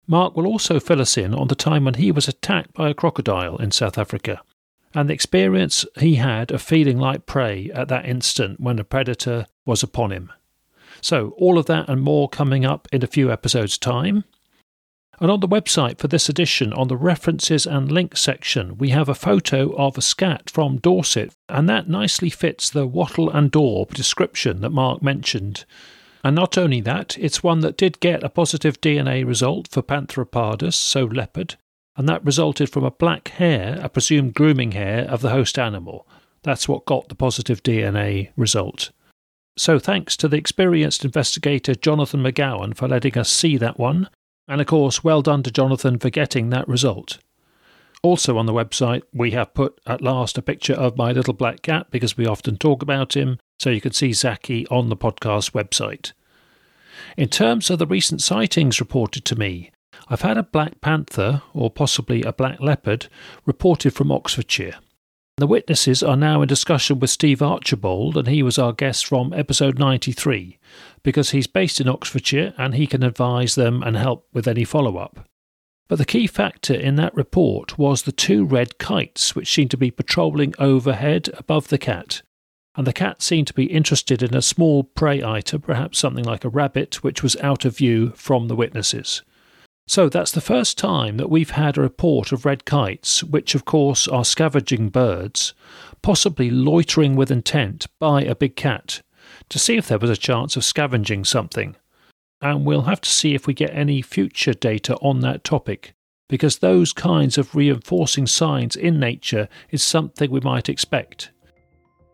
Mark will also fill us in on the time when he was attacked by a crocodile in South Africa and the experience he had of feeling like prey at that instant when a predator was upon him. So, all of that and more coming up in a few episodes' time. And on the website for this edition, on the references and links section, we have a photo of a scat from Dorset, and that nicely fits the wattle and daub description that Mark mentioned. And not only that, it's one that did get a positive DNA result for Panthera pardus, so leopard, and that resulted from a black hair, a presumed grooming hair of the host animal. That's what got the positive DNA result. So thanks to the experienced investigator Jonathan McGowan for letting us see that one, and of course, well done to Jonathan for getting that result. Also on the website, we have put at last a picture of my little black cat because we often talk about him, so you can see Zaki on the podcast website. In terms of the recent sightings reported to me, I've had a black panther, or possibly a black leopard, reported from Oxfordshire. The witnesses are now in discussion with Steve Archibald, and he was our guest from episode 93, because he's based in Oxfordshire and he can advise them and help with any follow up. But the key factor in that report was the two red kites which seemed to be patrolling overhead above the cat. And the cat seemed to be interested in a small prey item, perhaps something like a rabbit, which was out of view from the witnesses. So that's the first time that we've had a report of red kites, which of course are scavenging birds, possibly loitering with intent by a big cat, to see if there was a chance of scavenging something. And we'll have to see if we get any future data on that topic, because those kinds of reinforcing signs in nature is something we might expect.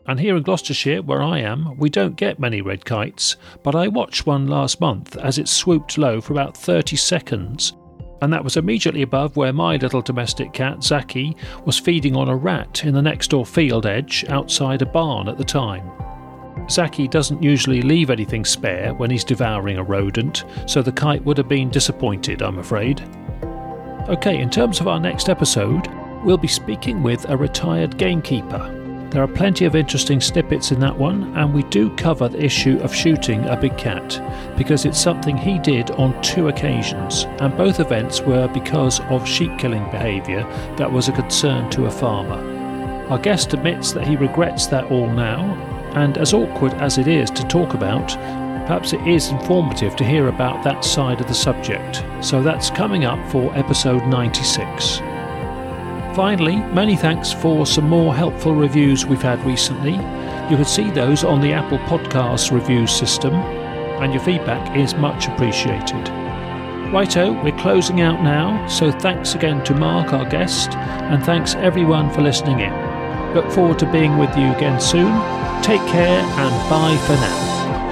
And here in Gloucestershire, where I am, we don't get many red kites, but I watched one last month as it swooped low for about 30 seconds, and that was immediately above where my little domestic cat, Zaki, was feeding on a rat in the next door field edge outside a barn at the time. Zaki doesn't usually leave anything spare when he's devouring a rodent, so the kite would have been disappointed, I'm afraid. Okay, in terms of our next episode, we'll be speaking with a retired gamekeeper there are plenty of interesting snippets in that one, and we do cover the issue of shooting a big cat because it's something he did on two occasions, and both events were because of sheep killing behaviour that was a concern to a farmer. Our guest admits that he regrets that all now, and as awkward as it is to talk about, perhaps it is informative to hear about that side of the subject. So that's coming up for episode 96. Finally, many thanks for some more helpful reviews we've had recently. You can see those on the Apple Podcasts review system, and your feedback is much appreciated. Righto, we're closing out now, so thanks again to Mark, our guest, and thanks everyone for listening in. Look forward to being with you again soon. Take care and bye for now.